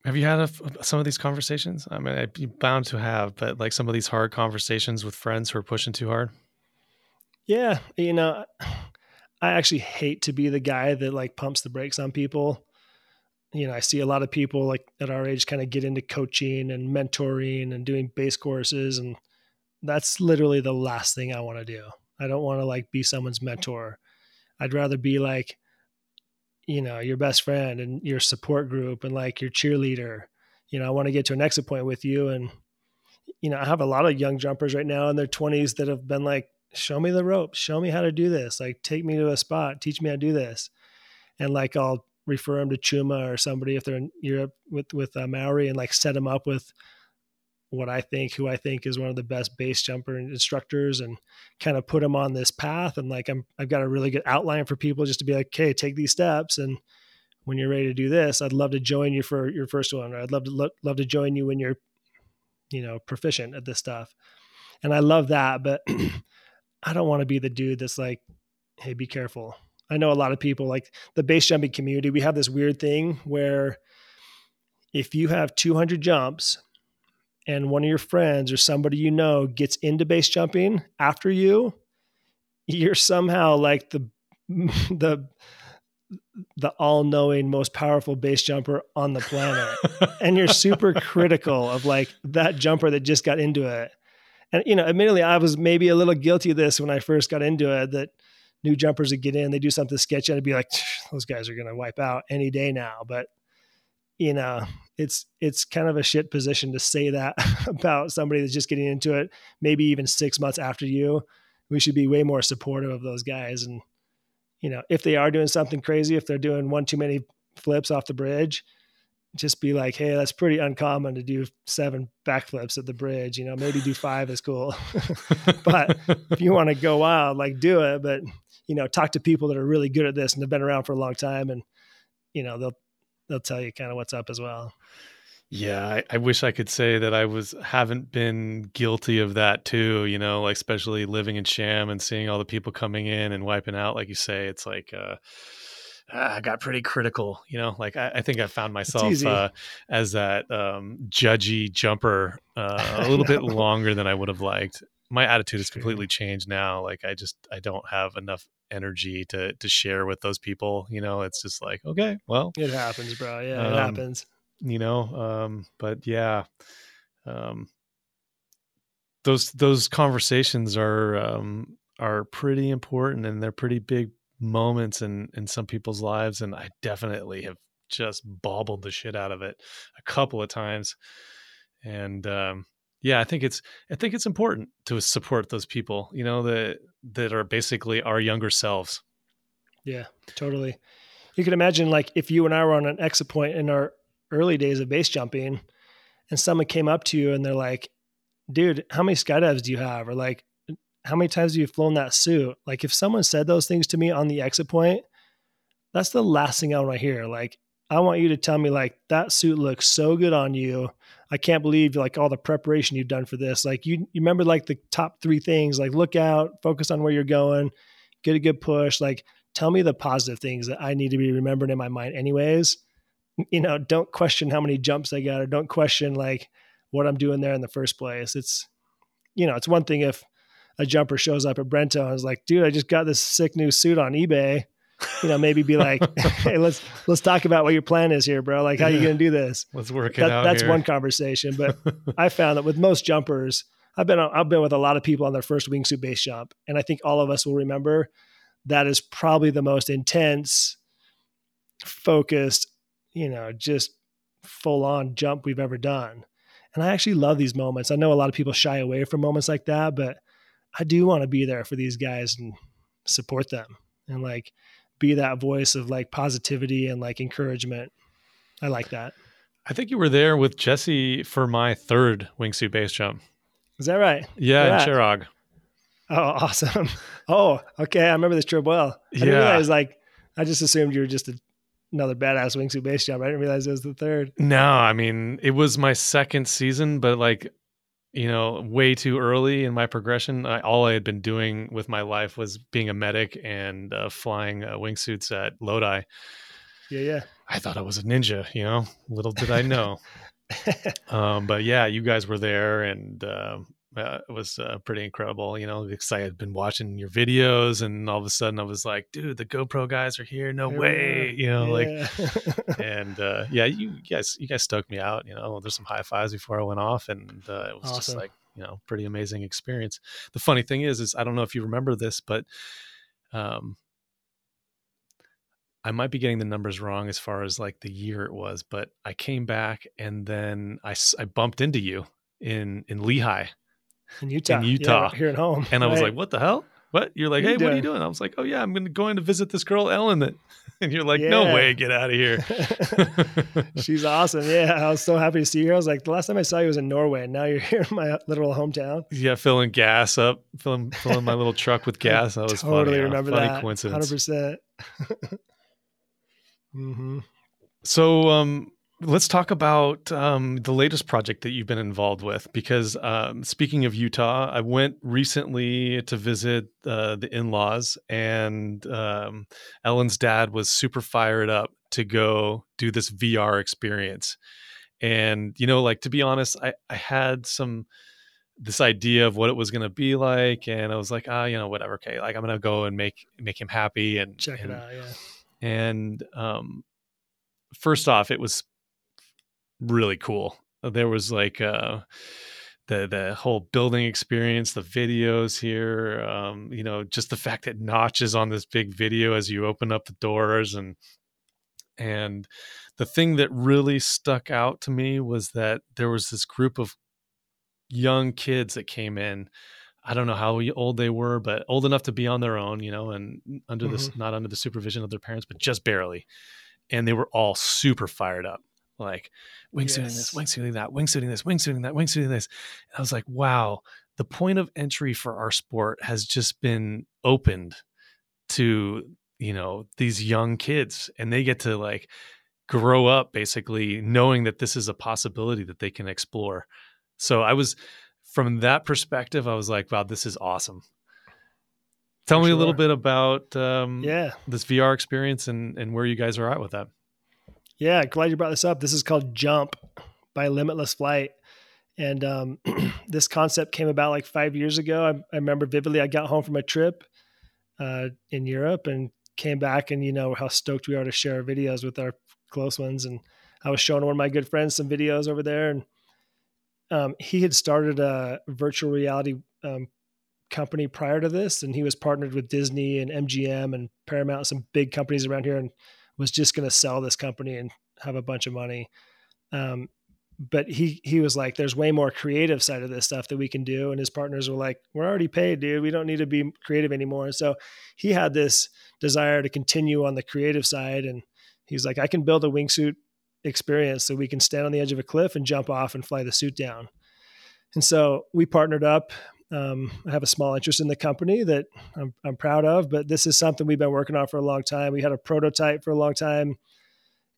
have you had a, some of these conversations? I mean, I'd be bound to have, but like some of these hard conversations with friends who are pushing too hard. Yeah, you know, I actually hate to be the guy that like pumps the brakes on people you know, I see a lot of people like at our age kind of get into coaching and mentoring and doing base courses. And that's literally the last thing I want to do. I don't want to like be someone's mentor. I'd rather be like, you know, your best friend and your support group and like your cheerleader. You know, I want to get to an exit point with you. And, you know, I have a lot of young jumpers right now in their 20s that have been like, show me the ropes, show me how to do this. Like, take me to a spot, teach me how to do this. And like, I'll refer them to Chuma or somebody if they're in Europe with with uh, Maori and like set them up with what I think, who I think is one of the best base jumper instructors, and kind of put them on this path. And like I'm, I've got a really good outline for people just to be like, okay, take these steps, and when you're ready to do this, I'd love to join you for your first one, or I'd love to lo- love to join you when you're, you know, proficient at this stuff. And I love that, but <clears throat> I don't want to be the dude that's like, hey, be careful I know a lot of people like the base jumping community. We have this weird thing where if you have 200 jumps and one of your friends or somebody you know gets into base jumping after you, you're somehow like the <laughs> the the all-knowing most powerful base jumper on the planet <laughs> and you're super critical of like that jumper that just got into it and you know admittedly i was maybe a little guilty of this when i first got into it that new jumpers would get in, they do something sketchy, and I'd be like, those guys are going to wipe out any day now. But you know, it's it's kind of a shit position to say that <laughs> about somebody that's just getting into it. Maybe even six months after you, we should be way more supportive of those guys. And you know, if they are doing something crazy, if they're doing one too many flips off the bridge, just be like, hey, that's pretty uncommon to do seven backflips at the bridge. You know, maybe do five is cool. <laughs> but if you want to go wild, like do it. But you know, talk to people that are really good at this and have been around for a long time, and you know, they'll they'll tell you kind of what's up as well. Yeah, I, I, wish I could say that I was haven't been guilty of that too. You know, like especially living in Cham and seeing all the people coming in and wiping out, like you say, it's like. uh uh, got pretty critical. You know, like I, I think I found myself uh, as that um, judgy jumper uh, a <laughs> little bit longer than I would have liked. My attitude has completely changed now. Like I just I don't have enough energy to to share with those people. You know, it's just like okay, well, it happens, bro. Yeah, um, it happens. You know, um, but yeah, um, those those conversations are um, are pretty important and they're pretty big moments in in some people's lives and I definitely have just bobbled the shit out of it a couple of times and um, yeah I think it's I think it's important to support those people you know that that are basically our younger selves yeah totally you can imagine like if you and I were on an exit point in our early days of base jumping and someone came up to you and they're like dude how many skydives do you have or like how many times have you flown that suit? Like if someone said those things to me on the exit point, that's the last thing I want to hear. Like I want you to tell me like that suit looks so good on you. I can't believe like all the preparation you've done for this. Like you, you remember like the top three things, like look out, focus on where you're going, get a good push. Like tell me the positive things that I need to be remembering in my mind anyways. You know, don't question how many jumps I got or don't question like what I'm doing there in the first place. It's, you know, it's one thing if a jumper shows up at Brento and is like, dude, I just got this sick new suit on eBay. You know, maybe be like, <laughs> <laughs> hey, let's let's talk about what your plan is here, bro. Like, how are you going to do this? Let's work it that, out. That's here. one conversation. But <laughs> I found that with most jumpers, I've been I've been with a lot of people on their first wingsuit base jump, and I think all of us will remember that is probably the most intense, focused, you know, just full on jump we've ever done. And I actually love these moments. I know a lot of people shy away from moments like that, but I do want to be there for these guys and support them and like be that voice of like positivity and like encouragement. I like that. I think you were there with Jesse for my third wingsuit base jump. Is that right? Yeah, in Kjerag. Oh, <laughs> awesome. Oh, okay. I remember this trip well. I didn't realize like I just assumed you were just a, another badass wingsuit base jump. I didn't realize it was the third. No, I mean it was my second season, but like you know, way too early in my progression. I, all I had been doing with my life was being a medic and uh, flying uh, wingsuits at Lodi. Yeah, yeah. I thought I was a ninja, you know. Little did I know. <laughs> um, but yeah, you guys were there, and uh, uh, it was uh, pretty incredible. You know, because I had been watching your videos, and all of a sudden I was like, "Dude, the GoPro guys are here! No way!" You know, yeah. like, <laughs> and uh, yeah, you guys, you guys stoked me out. You know, there's some high fives before I went off, and uh, it was awesome. just like you know, pretty amazing experience. The funny thing is, is I don't know if you remember this, but um, I might be getting the numbers wrong as far as like the year it was, but I came back and then I, I bumped into you in in Lehi in Utah. In Utah, yeah, here at home. And I was like, "What the hell? What?" You're like, "Hey, what are you doing?" I was like, "Oh yeah, I'm going to go in to visit this girl Ellen." That, <laughs> and you're like, yeah. "No way, get out of here." <laughs> She's awesome. Yeah, I was so happy to see her. I was like, the last time I saw you was in Norway, and now you're <laughs> here in my literal hometown. Yeah, filling gas up, filling filling my little truck with gas. That was totally funny. remember funny that. coincidence. Hundred percent. Mm-hmm. So, um, let's talk about um, the latest project that you've been involved with. Because um, speaking of Utah, I went recently to visit uh, the in laws, and um, Ellen's dad was super fired up to go do this VR experience. And, you know, like to be honest, I, I had some this idea of what it was going to be like and i was like ah you know whatever okay like i'm going to go and make make him happy and check and, it out yeah and um first off it was really cool. There was like uh, the the whole building experience, the videos here, um, you know, just the fact that notches on this big video as you open up the doors and and the thing that really stuck out to me was that there was this group of young kids that came in. I don't know how old they were, but old enough to be on their own, you know, and under mm-hmm. this not under the supervision of their parents, but just barely. And they were all super fired up like wingsuiting yes. this, wingsuiting that, wingsuiting this, wingsuiting that, wingsuiting this. And I was like, wow, the point of entry for our sport has just been opened to, you know, these young kids and they get to like grow up basically knowing that this is a possibility that they can explore. So I was from that perspective, I was like, wow, this is awesome. Tell me sure. a little bit about um, yeah this VR experience and and where you guys are at with that. Yeah, glad you brought this up. This is called Jump by Limitless Flight. And um, <clears throat> this concept came about like five years ago. I, I, remember vividly. I got home from a trip uh, in Europe and came back, and you know how stoked we are to share our videos with our close ones. And I was showing one of my good friends some videos over there, and um, he had started a virtual reality um, company prior to this, and he was partnered with Disney and MGM and Paramount, some big companies around here, and was just going to sell this company and have a bunch of money. Um, but he he was like, "There's way more creative side of this stuff that we can do." And his partners were like, "We're already paid, dude. We don't need to be creative anymore." And so he had this desire to continue on the creative side, and he's like, "I can build a wingsuit experience so we can stand on the edge of a cliff and jump off and fly the suit down." And so we partnered up. Um, I have a small interest in the company that I'm, I'm proud of, but this is something we've been working on for a long time. We had a prototype for a long time,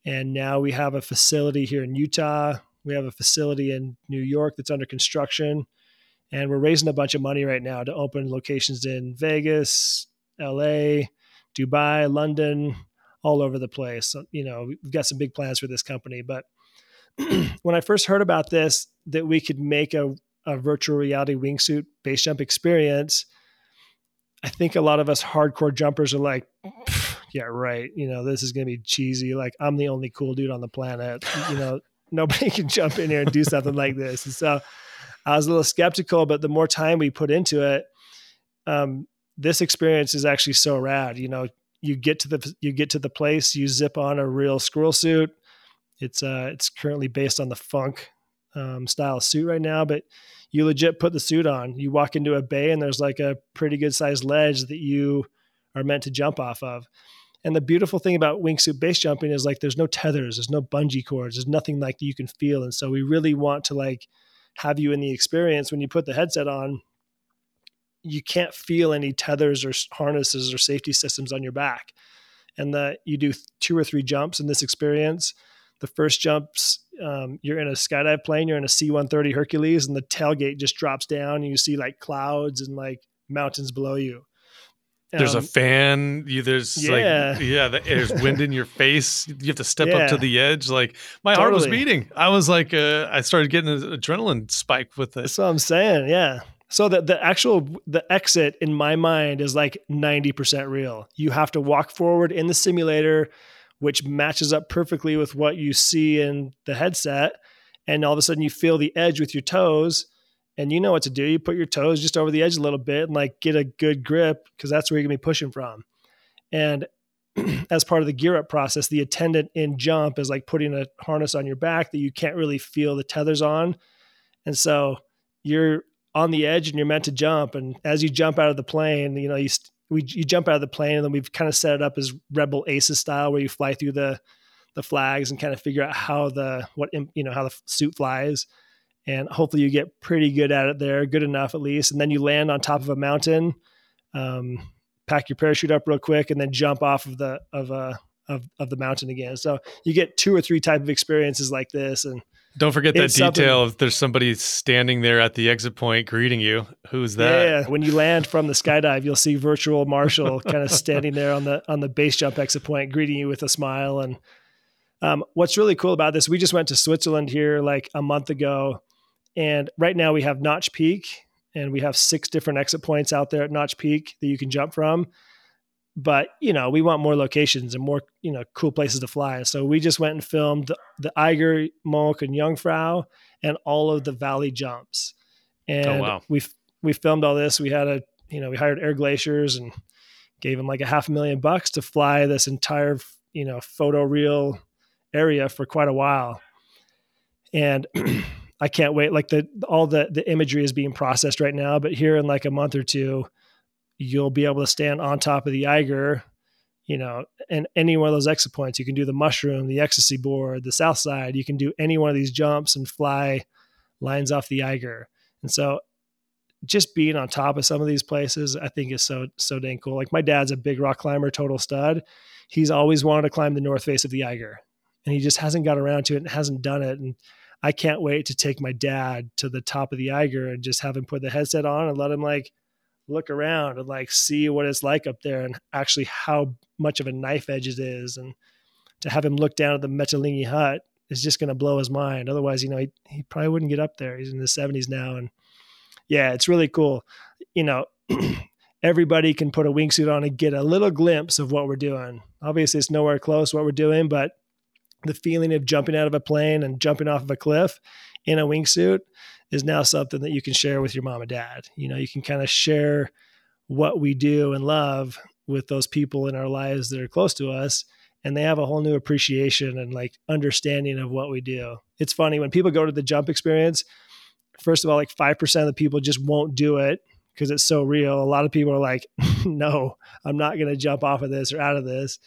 and now we have a facility here in Utah. We have a facility in New York that's under construction, and we're raising a bunch of money right now to open locations in Vegas, LA, Dubai, London, all over the place. So, you know, we've got some big plans for this company. But <clears throat> when I first heard about this, that we could make a a virtual reality wingsuit base jump experience, I think a lot of us hardcore jumpers are like, yeah, right. You know, this is going to be cheesy. Like, I'm the only cool dude on the planet. You know, <laughs> nobody can jump in here and do something like this. And so I was a little skeptical, but the more time we put into it, um, this experience is actually so rad. You know, you get to the you get to the place, you zip on a real squirrel suit. It's uh it's currently based on the funk um, style suit right now, but you legit put the suit on. You walk into a bay and there's like a pretty good sized ledge that you are meant to jump off of. And the beautiful thing about wingsuit base jumping is like there's no tethers, there's no bungee cords, there's nothing like you can feel. And so we really want to like have you in the experience when you put the headset on. You can't feel any tethers or harnesses or safety systems on your back. And that you do two or three jumps in this experience the first jumps um, you're in a skydive plane you're in a c-130 hercules and the tailgate just drops down and you see like clouds and like mountains below you. There's um, a fan you there's yeah. like yeah there's wind in your face. You have to step yeah. up to the edge. Like my totally. heart was beating. I was like uh, i started getting an adrenaline spike with it. That's what i'm saying yeah. So the, the actual the exit in my mind is like 90% real. You have to walk forward in the simulator which matches up perfectly with what you see in the headset. And all of a sudden you feel the edge with your toes and you know what to do. You put your toes just over the edge a little bit and like get a good grip because that's where you're gonna be pushing from. And <clears throat> as part of the gear up process, the attendant in jump is like putting a harness on your back that you can't really feel the tethers on. And so you're on the edge and you're meant to jump. And as you jump out of the plane, you know, you, we you jump out of the plane and then we've kind of set it up as Red Bull Aces style where you fly through the the flags and kind of figure out how the what you know how the suit flies. And hopefully you get pretty good at it there good enough at least. And then you land on top of a mountain um, pack your parachute up real quick and then jump off of the of a uh, of, of the mountain again. So you get two or three type of experiences like this and don't forget that detail if there's somebody standing there at the exit point greeting you. Who's that? Yeah, when you land from the skydive, you'll see virtual Marshall <laughs> kind of standing there on the on the base jump exit point, greeting you with a smile. And um, what's really cool about this, we just went to Switzerland here like a month ago, and right now we have Notch Peak, and we have six different exit points out there at Notch Peak that you can jump from but you know we want more locations and more you know cool places to fly. So we just went and filmed the, the eiger Mönch and jungfrau and all of the valley jumps. Oh, and oh, wow. we we filmed all this. We had a you know we hired air glaciers and gave them like a half a million bucks to fly this entire you know photo reel area for quite a while. And <clears throat> i can't wait. Like the all the the imagery is being processed right now but here in like a month or two you'll be able to stand on top of the Eiger, you know, and any one of those exit points. You can do the mushroom, the ecstasy board, the south side. You can do any one of these jumps and fly lines off the Eiger. And so just being on top of some of these places, I think is so so dang cool. Like my dad's a big rock climber, total stud. He's always wanted to climb the north face of the Eiger, and he just hasn't got around to it and hasn't done it. And I can't wait to take my dad to the top of the Eiger and just have him put the headset on and let him like look around and like see what it's like up there and actually how much of a knife edge it is. And to have him look down at the Mittellegi hut is just going to blow his mind. Otherwise, you know, he, he probably wouldn't get up there. He's in his 70s now. And yeah, it's really cool. You know, <clears throat> everybody can put a wingsuit on and get a little glimpse of what we're doing. Obviously, it's nowhere close what we're doing, but the feeling of jumping out of a plane and jumping off of a cliff in a wingsuit is now something that you can share with your mom and dad. You know, you can kind of share what we do and love with those people in our lives that are close to us and they have a whole new appreciation and like understanding of what we do. It's funny when people go to the jump experience, first of all, like 5% of the people just won't do it because it's so real. A lot of people are like, <laughs> no, I'm not going to jump off of this or out of this.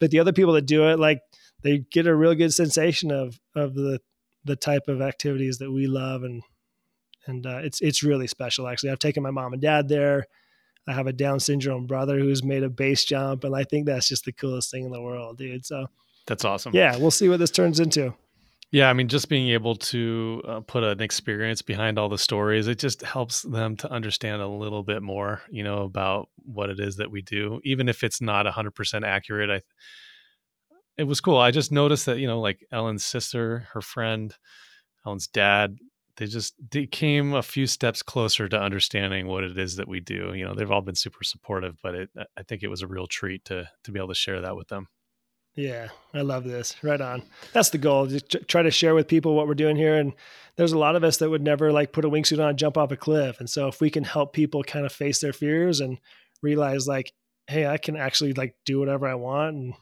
But the other people that do it, like they get a real good sensation of, of the, the type of activities that we love. And, and uh, it's, it's really special. Actually, I've taken my mom and dad there. I have a Down syndrome brother who's made a base jump, and I think that's just the coolest thing in the world, dude. So that's awesome. Yeah, we'll see what this turns into. Yeah, I mean, just being able to uh, put an experience behind all the stories, it just helps them to understand a little bit more, you know, about what it is that we do, even if it's not 100% accurate. I, it was cool. I just noticed that, you know, like Ellen's sister, her friend, Ellen's dad, they just they came a few steps closer to understanding what it is that we do. You know, they've all been super supportive, but it, I think it was a real treat to to be able to share that with them. Yeah, I love this. Right on. That's the goal. Just try to share with people what we're doing here. And there's a lot of us that would never like put a wingsuit on and jump off a cliff. And so if we can help people kind of face their fears and realize like, hey, I can actually like do whatever I want. And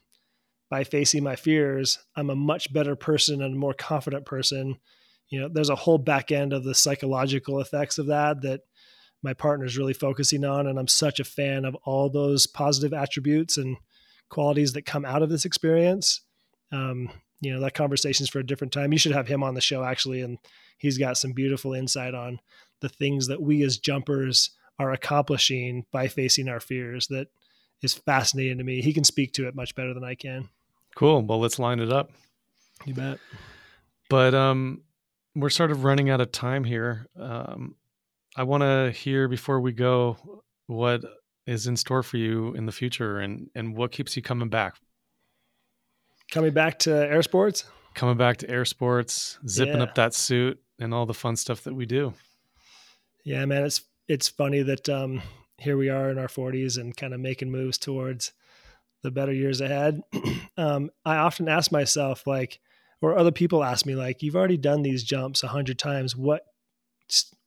by facing my fears, I'm a much better person and a more confident person you know there's a whole back end of the psychological effects of that that my partner is really focusing on and i'm such a fan of all those positive attributes and qualities that come out of this experience. Um, you know that conversation is for a different time. You should have him on the show actually and he's got some beautiful insight on the things that we as jumpers are accomplishing by facing our fears that is fascinating to me. He can speak to it much better than i can. Cool. Well let's line it up. You bet. But um we're sort of running out of time here. Um, I want to hear before we go what is in store for you in the future and and what keeps you coming back. Coming back to air sports. Coming back to air sports, zipping yeah. up that suit, and all the fun stuff that we do. Yeah, man, it's it's funny that um, here we are in our 40s and kind of making moves towards the better years ahead. <clears throat> um, I often ask myself, like, or other people ask me like you've already done these jumps a hundred times. What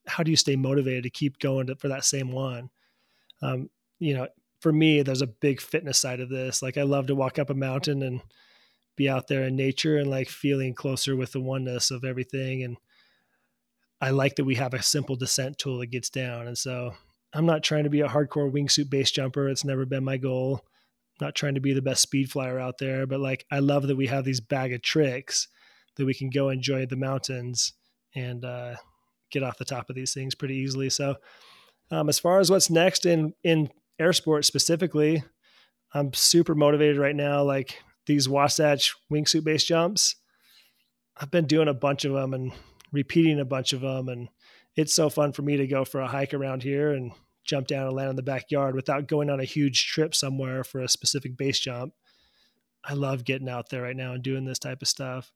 how do you stay motivated to keep going to, for that same one? Um, you know for me there's a big fitness side of this. Like i love to walk up a mountain and be out there in nature and like feeling closer with the oneness of everything. And i like that we have a simple descent tool that gets down. And so i'm not trying to be a hardcore wingsuit base jumper. It's never been my goal not trying to be the best speed flyer out there, but like I love that we have these bag of tricks that we can go enjoy the mountains and uh, get off the top of these things pretty easily. So, um, as far as what's next in in air sports specifically, I'm super motivated right now. Like these Wasatch wingsuit base jumps, I've been doing a bunch of them and repeating a bunch of them, and it's so fun for me to go for a hike around here and jump down and land in the backyard without going on a huge trip somewhere for a specific base jump. I love getting out there right now and doing this type of stuff.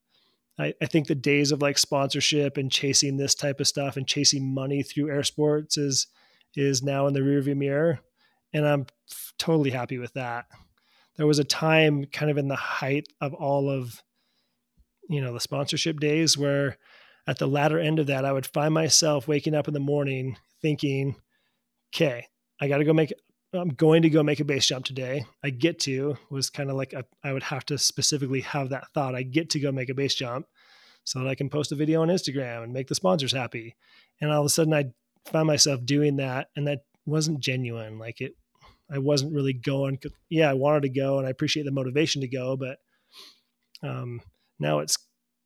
I, I think the days of like sponsorship and chasing this type of stuff and chasing money through air sports is is now in the rearview mirror, and I'm totally happy with that. There was a time, kind of in the height of all of, you know, the sponsorship days, where at the latter end of that, I would find myself waking up in the morning thinking, okay, I got to go make, I'm going to go make a base jump today. I get to was kind of like a, I would have to specifically have that thought. I get to go make a base jump so that I can post a video on Instagram and make the sponsors happy. And all of a sudden I found myself doing that and that wasn't genuine. Like it, I wasn't really going. Yeah, I wanted to go and I appreciate the motivation to go, but um, now it's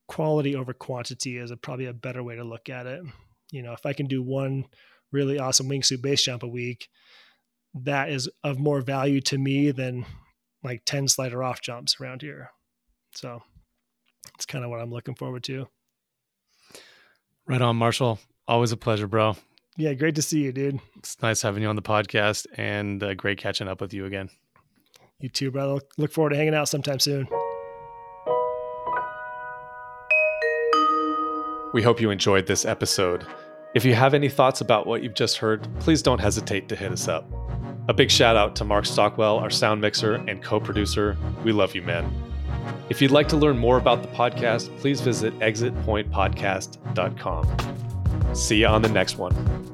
quality over quantity is a, probably a better way to look at it. You know, if I can do one really awesome wingsuit base jump a week, that is of more value to me than like 10 slider off jumps around here. So it's kind of what I'm looking forward to. Right on, Marshall. Always a pleasure, bro. Yeah, great to see you, dude. It's nice having you on the podcast and uh, great catching up with you again. You too, brother. Look forward to hanging out sometime soon. We hope you enjoyed this episode. If you have any thoughts about what you've just heard, please don't hesitate to hit us up. A big shout out to Mark Stockwell, our sound mixer and co producer. We love you, man. If you'd like to learn more about the podcast, please visit exitpointpodcast.com. See you on the next one.